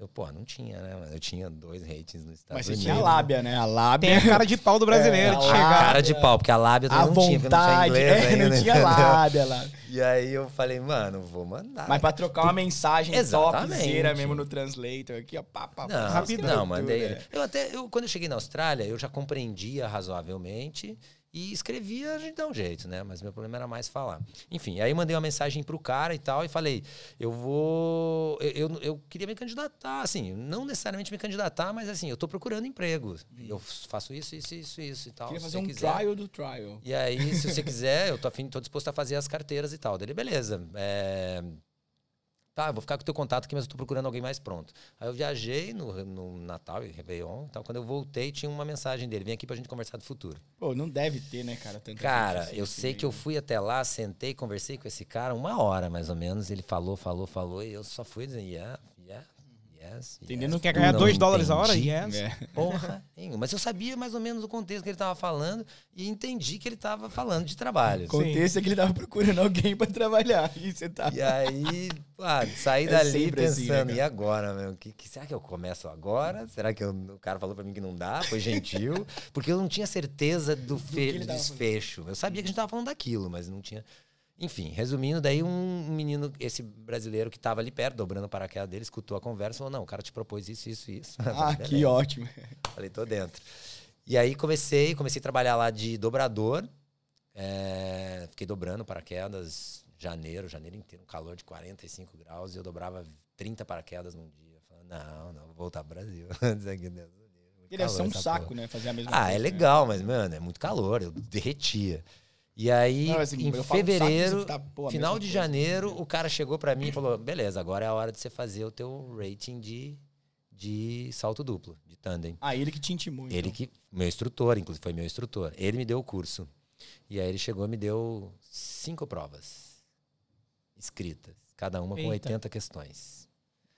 S3: Eu, pô, não tinha, né? mano? Eu tinha dois ratings nos Estados
S2: Mas você
S3: Unidos.
S2: tinha a lábia, né? A lábia.
S1: Tem a cara de pau do brasileiro
S2: É,
S1: de
S2: a
S1: chegar.
S3: Cara de pau, porque a lábia
S2: A
S3: também não tinha, porque eu não tinha
S2: vontade.
S3: inglês
S2: é,
S3: ainda,
S2: não tinha
S3: entendeu?
S2: lábia lá.
S3: E aí eu falei, mano, vou mandar.
S2: Mas pra trocar uma mensagem topzera mesmo no translator aqui, ó, pá, pá,
S3: Não,
S1: Rapidão.
S3: não, mandei
S2: é.
S3: ele. Eu até, eu, quando eu cheguei na Austrália, eu já compreendia razoavelmente e escrevia, a gente dá um jeito, né? Mas meu problema era mais falar. Enfim, aí mandei uma mensagem pro cara e tal e falei, eu vou... Eu, eu, eu queria me candidatar, assim, não necessariamente me candidatar, mas assim, eu tô procurando emprego. Eu faço isso, isso, isso, isso e tal.
S2: Queria fazer um
S3: quiser.
S2: trial do trial.
S3: E aí, se você quiser, eu tô, afim, tô disposto a fazer as carteiras e tal. Dele, beleza. É... Tá, vou ficar com o teu contato aqui, mas eu tô procurando alguém mais pronto. Aí eu viajei no, no Natal e Réveillon. Então, quando eu voltei, tinha uma mensagem dele. Vem aqui pra gente conversar do futuro.
S2: Pô, não deve ter, né, cara? Tanta
S3: Cara,
S2: assim
S3: eu sei que eu fui até lá, sentei, conversei com esse cara uma hora, mais ou menos. Ele falou, falou, falou. E eu só fui dizer, yeah, yeah, yes.
S2: Entendendo
S3: yes.
S1: Quer ganhar
S3: Não
S1: 2 dólares a hora?
S3: entendi.
S1: Yes.
S2: É.
S3: Porra nenhuma. Mas eu sabia mais ou menos o contexto que ele tava falando e entendi que ele tava falando de trabalho.
S2: O contexto é que ele tava procurando alguém pra trabalhar. E você tá.
S3: E aí, pá, saí
S2: É
S3: dali
S2: sempre assim,
S3: pensando,
S2: né,
S3: e agora, meu? Que, que- será que eu começo agora? Será que eu- o cara falou pra mim que não dá? Foi gentil? Porque eu não tinha certeza do, fe- do
S2: tava
S3: desfecho. Eu sabia que a gente tava falando daquilo, mas não tinha. Enfim, resumindo, daí um menino, esse brasileiro que tava ali perto, dobrando o paraquedas dele, escutou a conversa e falou: Não, o cara te propôs isso, isso, isso.
S2: Ah, que ótimo.
S3: Falei, tô dentro. E aí comecei, comecei a trabalhar lá de dobrador. É, fiquei dobrando paraquedas janeiro, janeiro inteiro, um calor de 45 graus, e eu dobrava 30 paraquedas num dia. Falei, não, não, vou voltar pro Brasil.
S2: Ele
S3: calor
S2: um saco,
S3: porra.
S2: né? Fazer a mesma
S3: Ah,
S2: coisa.
S3: é
S2: né?
S3: legal, mas, mano, é muito calor, eu derretia. E aí,
S2: Não, assim,
S3: em fevereiro,
S2: tá, pô,
S3: final de
S2: coisa.
S3: janeiro, o cara chegou pra mim e falou: beleza, agora é a hora de você fazer o teu rating de, de salto duplo, de tandem.
S2: Ah, ele que te intimou.
S3: Ele
S2: então.
S3: que. Meu instrutor, inclusive, foi meu instrutor. Ele me deu o curso. E aí ele chegou e me deu cinco provas escritas, cada uma com
S1: Eita.
S3: 80 questões.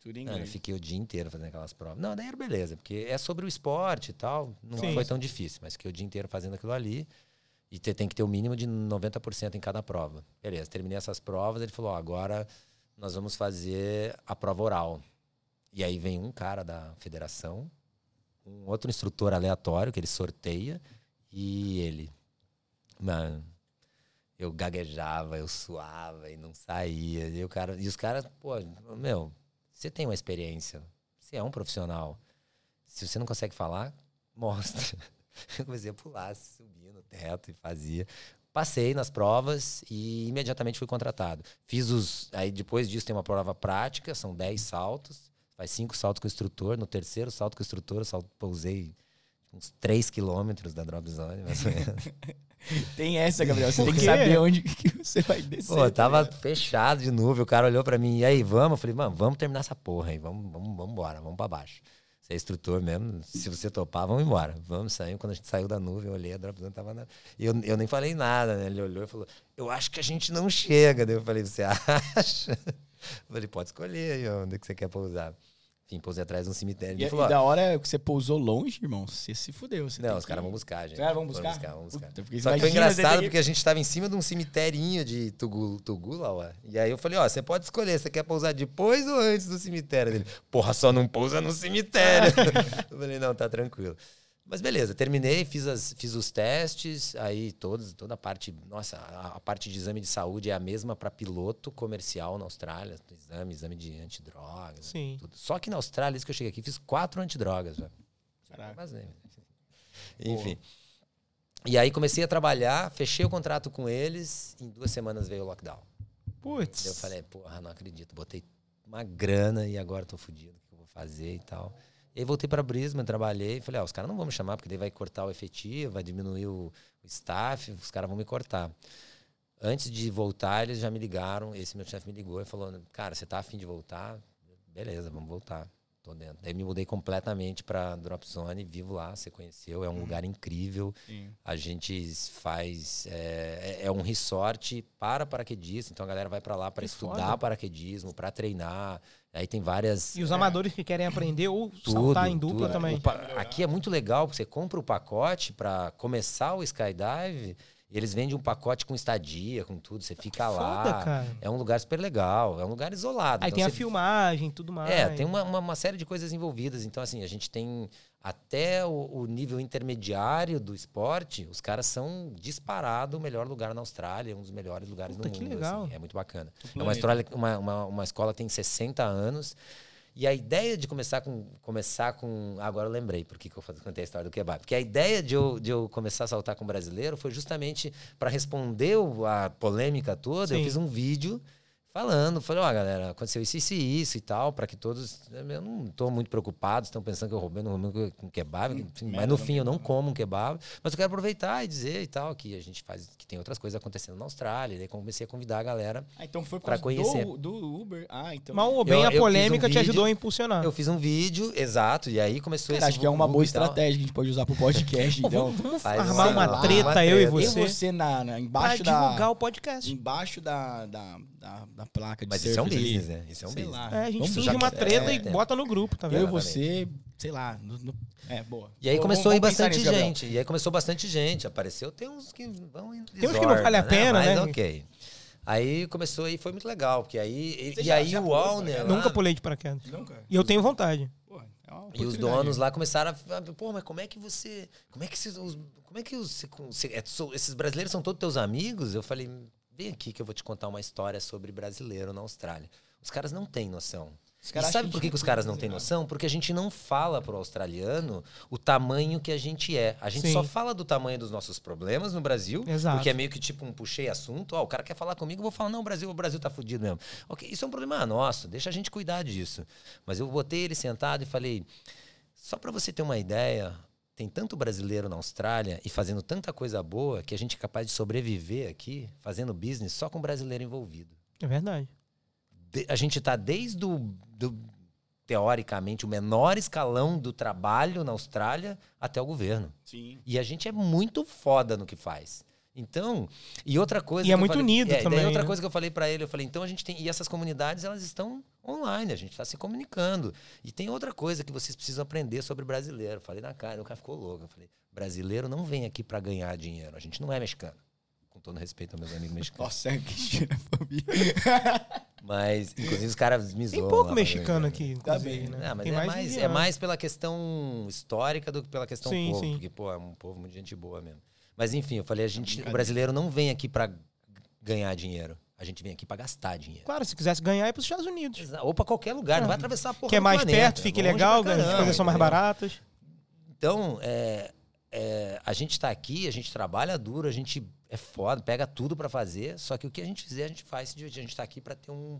S2: Tudo em
S3: Mano, eu fiquei o dia inteiro fazendo aquelas provas. Não, daí era beleza, porque é sobre o esporte e tal. Não
S1: Sim.
S3: foi tão difícil, mas fiquei o dia inteiro fazendo aquilo ali. E te- tem que ter o mínimo de 90% em cada prova. Beleza, terminei essas provas, ele falou: ó, agora nós vamos fazer a prova oral. E aí vem um cara da federação um outro instrutor aleatório que ele sorteia e ele. Mano, eu gaguejava, eu suava e não saía. E, o cara, e os caras, pô, meu, você tem uma experiência, você é um profissional. Se você não consegue falar, mostra. Eu comecei a pular, subir no teto e fazia. Passei nas provas e imediatamente fui contratado. Fiz os. Aí depois disso tem uma prova prática, são 10 saltos. Faz cinco saltos com o instrutor. No terceiro salto com o instrutor, eu salto, pousei uns 3 quilômetros da drop zone, mais ou menos.
S2: Tem essa, Gabriel. Você tem que saber onde que você vai descer.
S3: Pô, tá tava fechado de nuvem. O cara olhou pra mim, e aí, vamos? Eu falei, mano, vamos terminar essa porra aí. Vamos, vamos, vamos embora, vamos pra baixo. É instrutor mesmo, se você topar, vamos embora. Vamos sair. Quando a gente saiu da nuvem, eu olhei, a drop zone tava na... Eu, eu nem falei nada, né? Ele olhou e falou, eu acho que a gente não chega. Daí eu falei, você acha? Eu falei, pode escolher aí onde que você quer pousar. Enfim, pousei atrás de um cemitério.
S2: E, falou, e da hora que você pousou longe, irmão, você se fudeu. Você
S3: não, os caras vão buscar, gente. Os
S2: caras vão buscar?
S3: Vão buscar, vão buscar. Puta, Só que foi engraçado porque a gente tava em cima de um cemiterinho de Tugula, Tugula ó. E aí eu falei, ó, você pode escolher, você quer pousar depois ou antes do cemitério? Ele, porra, só não pousa no cemitério. eu falei, não, tá tranquilo. Mas beleza, terminei, fiz, as, fiz os testes, aí todos, toda a parte. Nossa, a, a parte de exame de saúde é a mesma para piloto comercial na Austrália. Exame, exame de antidrogas.
S1: Sim.
S3: Tudo. Só que na Austrália, isso que eu cheguei aqui, fiz quatro antidrogas já. Caraca. Mas, né? Enfim. E aí comecei a trabalhar, fechei o contrato com eles, em duas semanas veio o lockdown.
S1: Putz.
S3: Eu falei, porra, não acredito, botei uma grana e agora tô fudido, o que eu vou fazer e tal. E aí voltei para Brisbane, trabalhei, falei, ah, os caras não vão me chamar porque daí vai cortar o efetivo, vai diminuir o, o staff, os caras vão me cortar. Antes de voltar, eles já me ligaram, esse meu chefe me ligou e falou, cara, você tá afim de voltar? Beleza, vamos voltar. Tô dentro. Daí me mudei completamente para Drop Zone, vivo lá, você conheceu, é um hum. lugar incrível. Sim. A gente faz é, é, é, um resort para paraquedistas, então a galera vai para lá para estudar foda. paraquedismo, para treinar. Aí tem várias.
S1: E os amadores que querem aprender ou tudo, saltar em dupla tudo. também.
S3: Aqui é muito legal, porque você compra o pacote para começar o skydive. Eles vendem um pacote com estadia, com tudo. Você fica Foda, lá. Cara. É um lugar super legal. É um lugar isolado.
S1: Aí
S3: então
S1: tem
S3: você...
S1: a filmagem tudo mais.
S3: É, tem uma, uma, uma, série de coisas envolvidas. Então, assim, a gente tem até o, o, nível intermediário do esporte. Os caras são disparado o melhor lugar na Austrália, um dos melhores lugares Puta, do mundo. Que legal. Assim, é muito bacana. É uma, história, uma, uma, uma escola que tem 60 anos. E a ideia de começar com. Começar com agora eu lembrei por que eu contei a história do kebab. Porque a ideia de eu, de eu começar a saltar com brasileiro foi justamente para responder a polêmica toda. Sim. Eu fiz um vídeo falando, falei, ó, oh, galera, aconteceu isso, isso e isso e tal, para que todos. Eu não estou muito preocupado, estão pensando que eu roubei, não roubei com kebab, hum, mas no fim eu não como um kebab. Mas eu quero aproveitar e dizer e tal, que a gente faz, que tem outras coisas acontecendo na Austrália. E daí comecei a convidar a galera
S2: ah, então foi para conhecer. Do, do, Uber. Ah, então.
S1: Mas o bem, a polêmica um te ajudou a impulsionar.
S3: Eu fiz um vídeo, exato, e aí começou
S2: Cara, acho que é uma boa estratégia que a gente pode usar pro podcast. então,
S1: vamos armar uma lá, treta, uma eu e você.
S2: Eu e você na, na, embaixo pra
S1: da. divulgar o podcast.
S2: Embaixo da, da, da, da placa de
S3: Mas isso é um business, né? Isso é um sei business.
S1: Lá. É, a gente Vamos finge uma treta é, e é. bota no grupo, tá vendo?
S2: Eu e você, sei lá. No, no, é, boa.
S3: E aí começou a ir bastante nisso, gente. E aí começou bastante gente. Apareceu, tem uns que vão em
S1: Tem uns que não vale a pena, né?
S3: Mas ok. Aí começou e foi muito legal, porque aí. e já, aí já o Walner.
S1: Nunca pulei de paraquedas. Nunca. E eu tenho vontade. Pô,
S3: é e os donos lá começaram a. Pô, mas como é que você. Como é que esses. Como é que os, é, esses brasileiros são todos teus amigos? Eu falei, vem aqui que eu vou te contar uma história sobre brasileiro na Austrália. Os caras não têm noção. E sabe por que, que os caras não têm noção? Porque a gente não fala pro australiano o tamanho que a gente é. A gente Sim. só fala do tamanho dos nossos problemas no Brasil,
S1: Exato.
S3: porque é meio que tipo um puxei assunto. Ó, o cara quer falar comigo, eu vou falar, não, o Brasil, o Brasil tá fudido mesmo. Ok, isso é um problema nosso, deixa a gente cuidar disso. Mas eu botei ele sentado e falei, só para você ter uma ideia, tem tanto brasileiro na Austrália e fazendo tanta coisa boa que a gente é capaz de sobreviver aqui, fazendo business só com brasileiro envolvido.
S1: É verdade
S3: a gente está desde o, do, teoricamente, o menor escalão do trabalho na Austrália até o governo.
S2: Sim.
S3: E a gente é muito foda no que faz. Então, e outra coisa.
S1: E é muito falei, unido é, também. E
S3: outra
S1: né?
S3: coisa que eu falei para ele, eu falei, então a gente tem. E essas comunidades, elas estão online, a gente está se comunicando. E tem outra coisa que vocês precisam aprender sobre brasileiro. Eu falei na cara, o cara ficou louco. Eu falei, brasileiro não vem aqui para ganhar dinheiro, a gente não é mexicano. Com todo respeito aos meus amigos mexicanos.
S2: Nossa, é que
S3: Mas, inclusive, os caras me
S1: Tem
S3: zoam
S1: pouco
S3: lá,
S1: mexicano
S3: falando,
S1: aqui,
S2: Tá
S1: inclusive,
S2: bem.
S1: né?
S3: Não, mas
S1: Tem
S3: é, mais, é
S1: indiano.
S3: mais pela questão histórica do que pela questão
S1: Sim,
S3: povo.
S1: sim.
S3: Porque, pô, é um povo muito gente boa mesmo. Mas, enfim, eu falei, a gente, o brasileiro não vem aqui pra ganhar dinheiro. A gente vem aqui pra gastar dinheiro.
S1: Claro, se quisesse ganhar, é pros Estados Unidos.
S3: Exa- Ou pra qualquer lugar, não vai atravessar a porra
S1: Que é mais
S3: planeta,
S1: perto, fique legal, as coisas são mais baratas.
S3: Então, é, é, a gente tá aqui, a gente trabalha duro, a gente é foda, pega tudo pra fazer, só que o que a gente fizer, a gente faz se divertir. A gente tá aqui pra ter um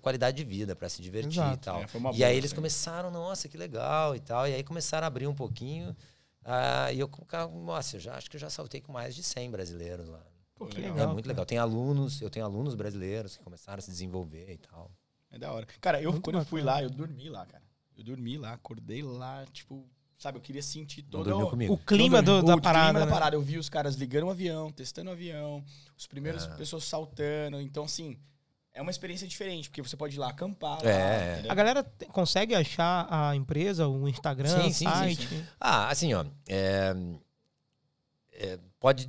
S3: qualidade de vida, pra se divertir
S1: Exato.
S3: e tal.
S2: É,
S3: e
S2: boa,
S3: aí eles começaram, nossa, que legal e tal. E aí começaram a abrir um pouquinho. Ah, e eu, cara, nossa, eu já acho que eu já saltei com mais de 100 brasileiros lá.
S2: Pô,
S1: que
S2: legal.
S1: legal.
S3: é muito
S1: cara.
S3: legal. Tem alunos, eu tenho alunos brasileiros que começaram a se desenvolver e tal.
S2: É da hora. Cara, eu
S1: Muito
S2: quando eu fui
S1: bacana.
S2: lá, eu dormi lá, cara. Eu dormi lá, acordei lá, tipo, sabe, eu queria sentir todo o-
S3: comigo.
S1: O clima do-
S2: o
S1: da
S2: clima
S1: parada,
S2: da
S1: né?
S2: parada. Eu vi os caras ligando o avião, testando o avião, os primeiros
S3: É.
S2: pessoas saltando. Então, assim, é uma experiência diferente, porque você pode ir lá acampar. lá,
S3: É.
S1: A galera te- consegue achar a empresa, o Instagram,
S3: Sim,
S1: o
S3: sim, sim,
S1: site?
S3: Ah, assim, ó. é, é, pode.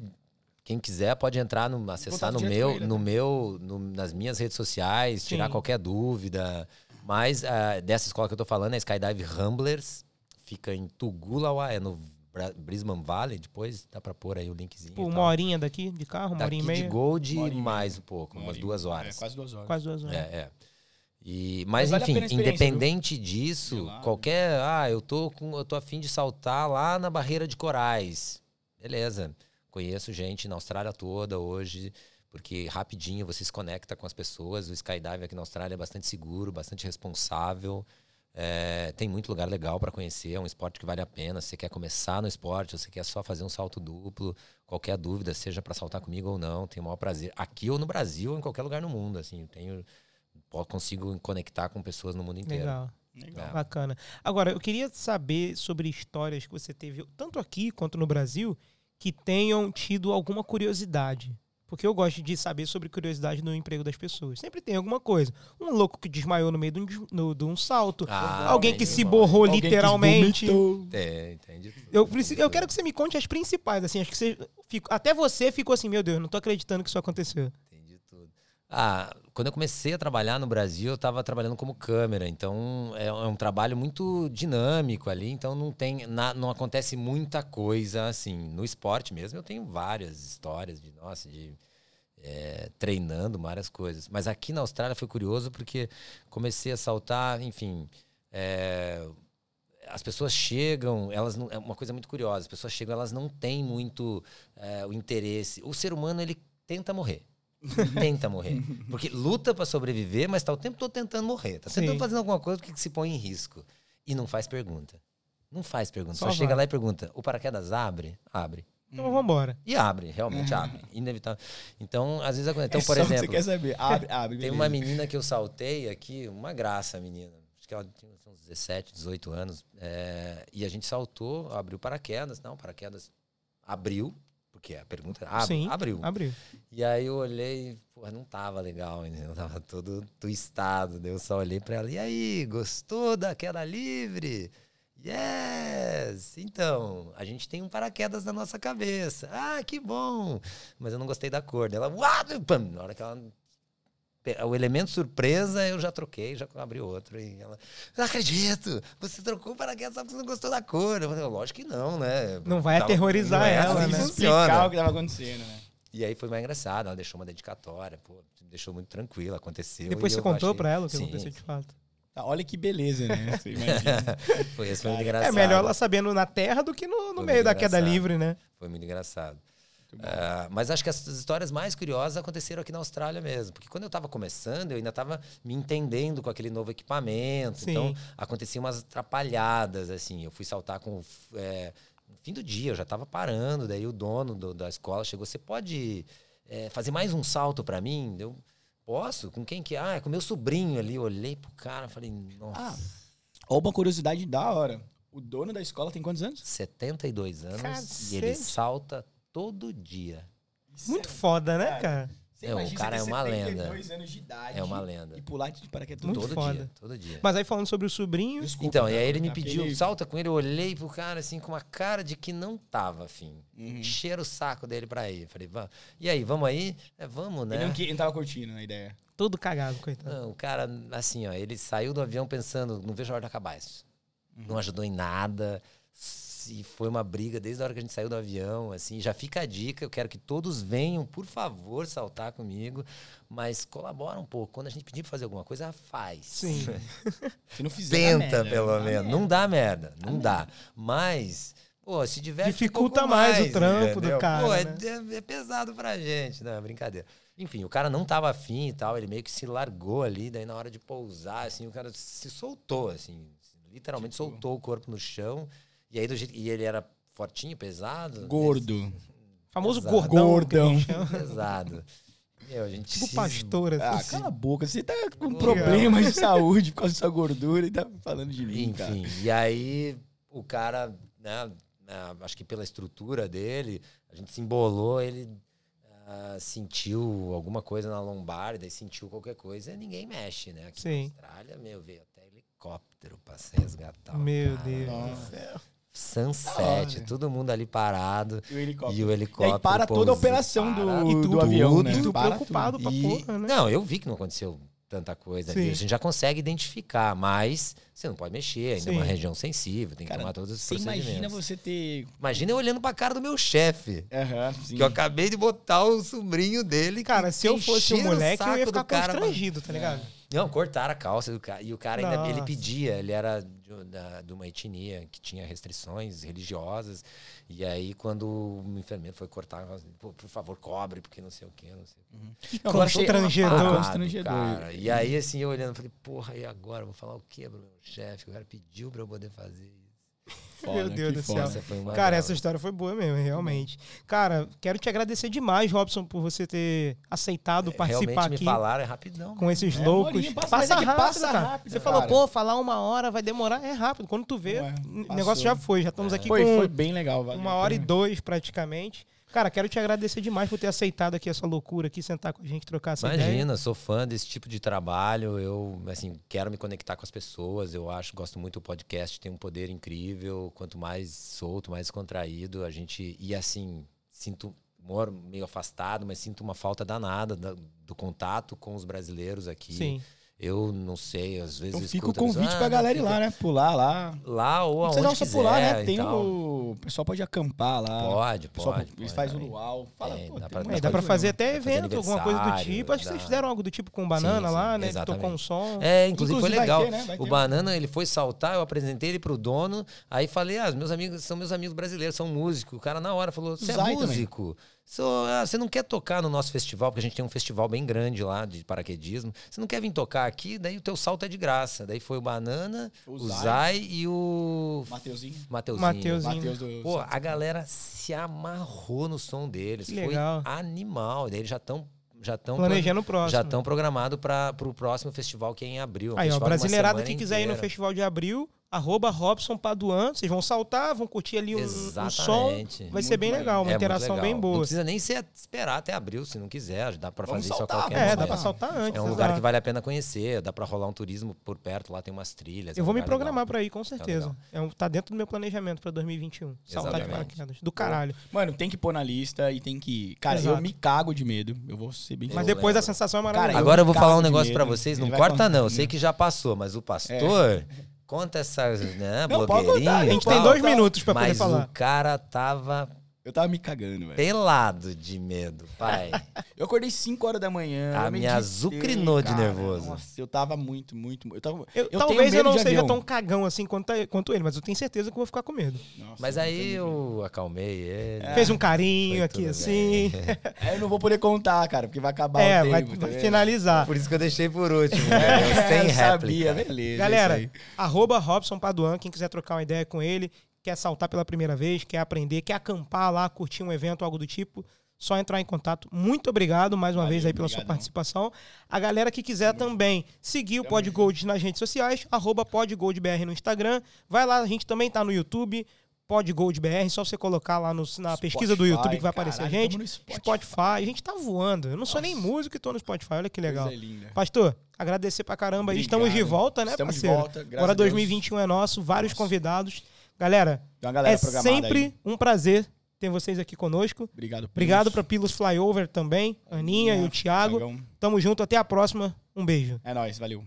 S3: Quem quiser pode entrar no, acessar no meu,
S2: ele,
S3: no
S2: né?
S3: meu, no- nas minhas redes sociais, tirar
S1: Sim.
S3: qualquer dúvida. Mas ah, dessa escola que eu tô falando é Skydive Ramblers, fica em Tugulawa, é no Brisbane Valley. Depois dá pra pôr aí o linkzinho.
S1: Tipo,
S3: e
S1: uma horinha daqui de carro, uma
S3: Daqui
S1: horinha e
S3: de
S1: meia.
S3: Gold
S2: Uma hora e meia.
S3: mais um pouco,
S2: Uma
S3: umas duas horas.
S2: É, quase duas horas.
S1: Quase duas horas.
S3: É, é. E, mas,
S2: Mas vale
S3: enfim,
S2: experiência,
S3: independente disso,
S2: Sei lá.
S3: qualquer. Ah, eu tô com. Eu tô afim de saltar lá na barreira de corais. Beleza. Conheço gente na Austrália toda hoje, porque rapidinho você se conecta com as pessoas. O skydive aqui na Austrália é bastante seguro, bastante responsável. É, tem muito lugar legal para conhecer, é um esporte que vale a pena. Se você quer começar no esporte, ou você quer só fazer um salto duplo, qualquer dúvida, seja para saltar comigo ou não, tenho o maior prazer. Aqui ou no Brasil, ou em qualquer lugar no mundo, assim, eu tenho consigo conectar com pessoas no mundo inteiro.
S1: Legal,
S2: Legal.
S3: É.
S1: bacana. Agora, eu queria saber sobre histórias que você teve, tanto aqui quanto no Brasil, que tenham tido alguma curiosidade. Porque eu gosto de saber sobre curiosidade no emprego das pessoas. Sempre tem alguma coisa. Um louco que desmaiou no meio de um, no- de um salto.
S3: Ah,
S1: alguém que se borrou
S2: Alguém
S1: literalmente.
S3: Tem, entendi.
S1: Eu, preciso- eu quero que você me conte as principais, assim, acho que você fico- até você ficou assim, meu Deus, não tô acreditando que isso aconteceu.
S3: Ah, quando eu comecei a trabalhar no Brasil, eu estava trabalhando como câmera, então é, é um trabalho muito dinâmico ali, então não tem, na- não acontece muita coisa assim. No esporte mesmo, eu tenho várias histórias de, nossa, de é, treinando várias coisas. Mas aqui na Austrália foi curioso porque comecei a saltar, enfim. é, as pessoas chegam, elas não, é uma coisa muito curiosa. As pessoas chegam, elas não têm muito é, o interesse. O ser humano ele tenta morrer, tenta morrer, porque luta para sobreviver, mas está o tempo todo tentando morrer. Tá tentando
S1: Sim.
S3: fazer alguma coisa que se põe em risco e não faz pergunta. Não faz pergunta. Só,
S1: Só
S3: chega lá e pergunta: o paraquedas abre? Abre.
S1: Então vambora.
S3: E abre, realmente abre. Inevitável. Então, às vezes acontece. Então,
S2: É
S3: por
S2: só o que
S3: exemplo,
S2: Você quer saber? Abre, abre.
S3: tem uma menina que eu saltei aqui, uma graça, menina. Acho que ela tinha uns 17, 18 anos. é, e a gente saltou, abriu paraquedas. Não, paraquedas abriu, porque a pergunta é, abre,
S1: Sim,
S3: abriu.
S1: Abriu.
S3: E aí eu olhei, porra, não tava legal, entendeu? Tava todo twistado. Daí eu só olhei pra ela, e aí, gostou da queda livre? Yes! Então, a gente tem um paraquedas na nossa cabeça. Ah, que bom! Mas eu não gostei da cor. Daí Ela, uau! Pam! Na hora que ela. O elemento surpresa, eu já troquei, já abri outro. E ela, não acredito! Você trocou o paraquedas só porque você não gostou da cor. Eu falei, lógico que não, né?
S1: Não vai
S3: Tava-
S1: aterrorizar
S3: não é
S1: ela,
S3: assim
S1: né?
S3: que
S2: Explicar o que tava acontecendo, né?
S3: E aí foi mais engraçado, ela deixou uma dedicatória, pô, me deixou muito tranquila, aconteceu.
S1: Depois
S3: e
S1: você contou
S3: achei-
S1: pra ela o que
S3: Sim,
S1: aconteceu de fato.
S2: Tá, olha que beleza, né? Você imagina.
S3: Foi, foi muito
S1: É
S3: engraçado.
S1: melhor ela sabendo na terra do que no, no meio da queda livre, né?
S3: Foi muito engraçado. Ah, mas acho que as histórias mais curiosas aconteceram aqui na Austrália mesmo. Porque quando eu estava começando, eu ainda estava me entendendo com aquele novo equipamento.
S1: Sim.
S3: Então, aconteciam umas atrapalhadas, assim. Eu fui saltar com... é, no fim do dia, eu já estava parando. Daí o dono do- da escola chegou, você pode é, fazer mais um salto para mim? Eu, posso? Com quem que é? Ah, é com meu sobrinho ali. Eu olhei pro cara e falei, nossa...
S2: Ah, uma curiosidade da hora. O dono da escola tem quantos anos?
S3: 72 anos e ele
S1: Cacete.
S3: salta todo dia.
S1: Muito foda, né,
S2: Cara? Você
S3: Não, o cara é uma
S2: 72
S3: lenda.
S2: anos de idade
S3: É uma lenda.
S2: E pular de paraquedas
S3: todo
S1: foda.
S3: dia, todo dia.
S1: Mas aí falando sobre o sobrinho,
S2: Desculpa,
S3: Então,
S2: cara,
S3: e aí ele me
S2: porque
S3: pediu,
S2: ele-
S3: salta com ele, eu olhei pro cara assim com uma cara de que não tava afim.
S2: Uhum.
S3: Cheiro o saco dele pra ir. Falei, vamos. E aí, vamos aí? É, vamos, né?
S2: Ele não, ele não tava curtindo a ideia.
S1: todo cagado, coitado.
S3: Não, o cara, assim, ó, ele saiu do avião pensando, não vejo a hora de acabar isso. Não ajudou em nada. Se foi uma briga desde a hora que a gente saiu do avião, assim, já fica a dica, eu quero que todos venham, por favor, saltar comigo, mas colabora um pouco. Quando a gente pedir pra fazer alguma coisa, faz.
S1: Sim.
S2: Se não fizer.
S3: Tenta,
S2: merda,
S3: pelo
S2: dá
S3: menos. Não dá merda, não dá. Mas, pô, se diverte
S1: Dificulta
S3: um pouco
S1: mais o trampo do
S3: entendeu?
S1: cara,
S3: Pô, é,
S1: né?
S3: é- é pesado pra gente, não, é brincadeira. Enfim, o cara não tava afim e tal, ele meio que se largou ali, daí na hora de pousar, assim, o cara se soltou, assim, literalmente
S2: Tipo-
S3: soltou o corpo no chão. E aí, do jeito, e ele era fortinho, pesado.
S2: Gordo.
S1: Famoso
S3: Exato.
S1: gordão.
S2: Gordão.
S3: Pesado. Meu, a gente
S1: Tipo
S3: se-
S1: pastor,
S2: Ah,
S1: assim.
S2: cala a boca. Você tá com
S3: Legal.
S2: problemas de saúde por causa da sua gordura e tá falando de mim, cara.
S3: Enfim, e aí o cara, né, acho que pela estrutura dele, a gente se embolou, ele ah, sentiu alguma coisa na lombar, daí sentiu qualquer coisa, e ninguém mexe, né? Aqui
S1: Sim.
S3: na Austrália, meu, veio até helicóptero pra se resgatar.
S1: Meu
S3: cara.
S1: Deus do céu.
S3: Sunset, todo mundo ali parado.
S2: E o helicóptero.
S3: E o
S2: E
S3: helicóptero.
S2: aí para toda a operação do,
S3: para
S1: E
S2: do
S1: tudo,
S2: avião, né?
S1: E tu
S2: Para
S1: preocupado pra
S3: E-
S1: porra, né?
S3: Não, eu vi que não aconteceu tanta coisa ali.
S1: Sim.
S3: A gente já consegue identificar, mas você não pode mexer, ainda é uma
S1: Sim.
S3: região sensível, tem que
S2: Cara,
S3: tomar todos os
S2: Você
S3: procedimentos.
S2: imagina você ter.
S3: Imagina eu olhando pra cara do meu chefe.
S2: Sim.
S3: Que eu acabei de botar o sobrinho dele.
S1: Cara, se eu fosse um moleque, eu ia ficar
S3: do cara pra-
S1: constrangido, tá ligado?
S3: Não, cortaram a calça do cara. E o cara ainda ele
S1: Nossa.
S3: pedia, ele era de, da- de uma etnia que tinha restrições religiosas. E aí, quando o enfermeiro foi cortar, Pô, por favor, cobre, porque não sei o quê, não sei o quê.
S2: Não, agora achei-
S1: Constrangedor.
S3: Parado,
S2: constrangedor.
S3: cara. E aí, assim, eu olhando, falei, porra, e agora? Vou falar o quê pro meu chefe? O cara pediu pra eu poder fazer.
S2: Foda,
S1: Meu Deus do
S2: foda.
S1: céu.
S3: Essa
S1: Cara, essa história foi boa mesmo, realmente. Cara, quero te agradecer demais, Robson, por você ter aceitado participar
S3: É, Realmente
S1: aqui
S3: me falaram, é rapidão.
S1: com esses
S2: É,
S1: loucos.
S2: Morinho, passa-
S1: passa,
S2: mas é que
S1: rápido,
S2: passa
S1: cara.
S2: rápido,
S1: Você
S2: cara.
S1: falou, pô, falar uma hora vai demorar. É rápido. Quando tu vê, o negócio já foi. Já estamos aqui
S2: Foi,
S1: com
S2: foi bem legal, valeu.
S1: uma hora e dois, praticamente. Cara, quero te agradecer demais por ter aceitado aqui essa loucura aqui, sentar com a gente, trocar essa ideia.
S3: Imagina, sou fã desse tipo de trabalho. Eu, assim, quero me conectar com as pessoas. Eu acho, gosto muito do podcast, tem um poder incrível. Quanto mais solto, mais contraído, a gente. E assim, sinto. Moro meio afastado, mas sinto uma falta danada da- do contato com os brasileiros aqui.
S1: Sim.
S3: Eu não sei, às vezes.
S2: Então fica o convite
S3: "Ah,
S2: pra galera ir lá, né? Pular lá.
S3: Lá ou aonde
S2: precisa não só
S3: quiser.
S2: pular, né? Tem o... o pessoal pode acampar lá.
S3: Pode, pode.
S2: Eles fazem o luau. Fala,
S3: Tem,
S2: pô,
S3: dá pra-
S1: É, dá fazer
S2: mesmo.
S1: até evento, alguma coisa do tipo. Acho que vocês fizeram algo do tipo com o Banana
S3: Sim,
S1: lá,
S3: sim,
S1: né? Que
S3: exatamente.
S1: tocou um som.
S3: É, inclusive, foi
S2: Inclusive vai
S3: legal.
S2: ter, né?
S3: O. Banana, ele foi saltar, eu apresentei ele pro dono, aí falei, ah, meus amigos são meus amigos brasileiros, são músicos. O cara na hora falou, você é
S2: Zay também.
S3: Ah, você não quer tocar no nosso festival, porque a gente tem um festival bem grande lá de paraquedismo. Você não quer vir tocar aqui? Daí o teu salto é de graça. Daí foi o Banana,
S2: O
S3: o
S2: Zay.
S3: Zay e o
S2: Mateuzinho.
S3: Mateuzinho.
S1: Mateuzinho.
S2: Matheus do...
S3: Pô, a galera se amarrou no som deles.
S1: Que
S3: Foi
S1: legal.
S3: animal. Daí eles já estão já estão
S1: Planejando o próximo.
S3: já estão programados para o próximo festival que é em abril. Um
S1: Aí, ó, brasileirada que quiser ir no
S3: inteira.
S1: festival de abril, arroba Robson Paduan, vocês vão saltar, vão curtir ali um, um som. Vai ser
S2: Muito
S1: bem
S2: bem.
S1: legal, uma
S3: É
S1: interação
S3: legal.
S1: bem
S3: Não
S1: boa.
S3: precisa nem ser, esperar até abril, se não quiser. Dá para fazer isso a
S2: saltar,
S3: qualquer
S1: É,
S3: momento.
S1: dá pra saltar antes.
S3: É um
S1: exato.
S3: lugar que vale a pena conhecer, dá para rolar um turismo por perto, lá tem umas trilhas. é
S1: Eu
S3: um
S1: vou me programar pra ir, com certeza. É um, tá dentro do meu planejamento pra 2021. Saltar de paraquedas. Do caralho.
S2: Mano, tem que pôr na lista e tem que ir. Cara,
S1: Exato.
S2: eu me cago de medo. Eu vou ser bem
S1: Mas
S3: Eu
S1: depois a
S3: lembro.
S1: sensação é
S2: Cara,
S1: maravilhosa.
S3: Agora eu vou falar um negócio pra vocês, não corta não, eu sei que já passou, mas o pastor conta essas, né,
S2: Não,
S3: blogueirinha
S2: contar,
S1: a gente tem dois minutos pra poder
S3: mas
S1: falar.
S3: o cara tava
S2: Eu tava me cagando, velho.
S3: pelado de medo, pai.
S2: Eu acordei 5 horas da manhã.
S3: A
S2: meditei,
S3: azucrinou de nervoso.
S2: Nossa, eu tava muito, muito. Eu tava,
S1: Eu-
S2: eu
S1: talvez eu não seja
S2: avião.
S1: tão cagão assim quanto, quanto ele, mas eu tenho certeza que eu vou ficar com medo.
S2: Nossa,
S3: Mas
S2: eu
S3: aí eu acalmei ele.
S1: Fez um carinho aqui assim.
S2: Aí eu não vou poder contar, cara, porque vai acabar
S1: É,
S2: o
S1: vai,
S2: tempo.
S1: vai
S2: tá vendo?
S1: finalizar.
S3: Por isso que eu deixei por último,
S2: É,
S3: entendeu? sem
S2: eu sabia,
S3: réplica.
S2: beleza.
S1: Galera, arroba Robson Paduan, quem quiser trocar uma ideia com ele, quer saltar pela primeira vez, quer aprender, quer acampar lá, curtir um evento, algo do tipo, só entrar em contato. Muito obrigado mais uma
S2: Valeu,
S1: vez aí pela sua participação. A galera que quiser também seguir o Podgold nas redes sociais, arroba PodGoldBR no Instagram. Vai lá, a gente também tá no YouTube. Pod Gold BR, só você colocar lá no- na pesquisa do YouTube que vai aparecer a
S2: caralho,
S1: gente.
S2: tamo no Spotify.
S1: Spotify. a gente tá voando. Eu não sou nem
S2: Nossa.
S1: músico e tô no Spotify, olha que legal.
S2: Linda.
S1: Pastor, agradecer pra caramba aí. Estamos de
S2: Obrigado.
S1: volta, né,
S2: Estamos de
S1: parceiro?
S2: volta, graças
S1: Agora
S2: a Deus.
S1: 2021 é nosso, vários
S2: Nossa.
S1: convidados. Galera,
S2: galera
S1: é sempre
S2: aí.
S1: um prazer ter vocês aqui conosco.
S2: Obrigado.
S1: Obrigado
S2: Pilos.
S1: pra Pilos Flyover também, Aninha e o Thiago.
S2: Thiagão.
S1: Tamo junto, até a próxima. Um beijo.
S2: É nóis, valeu.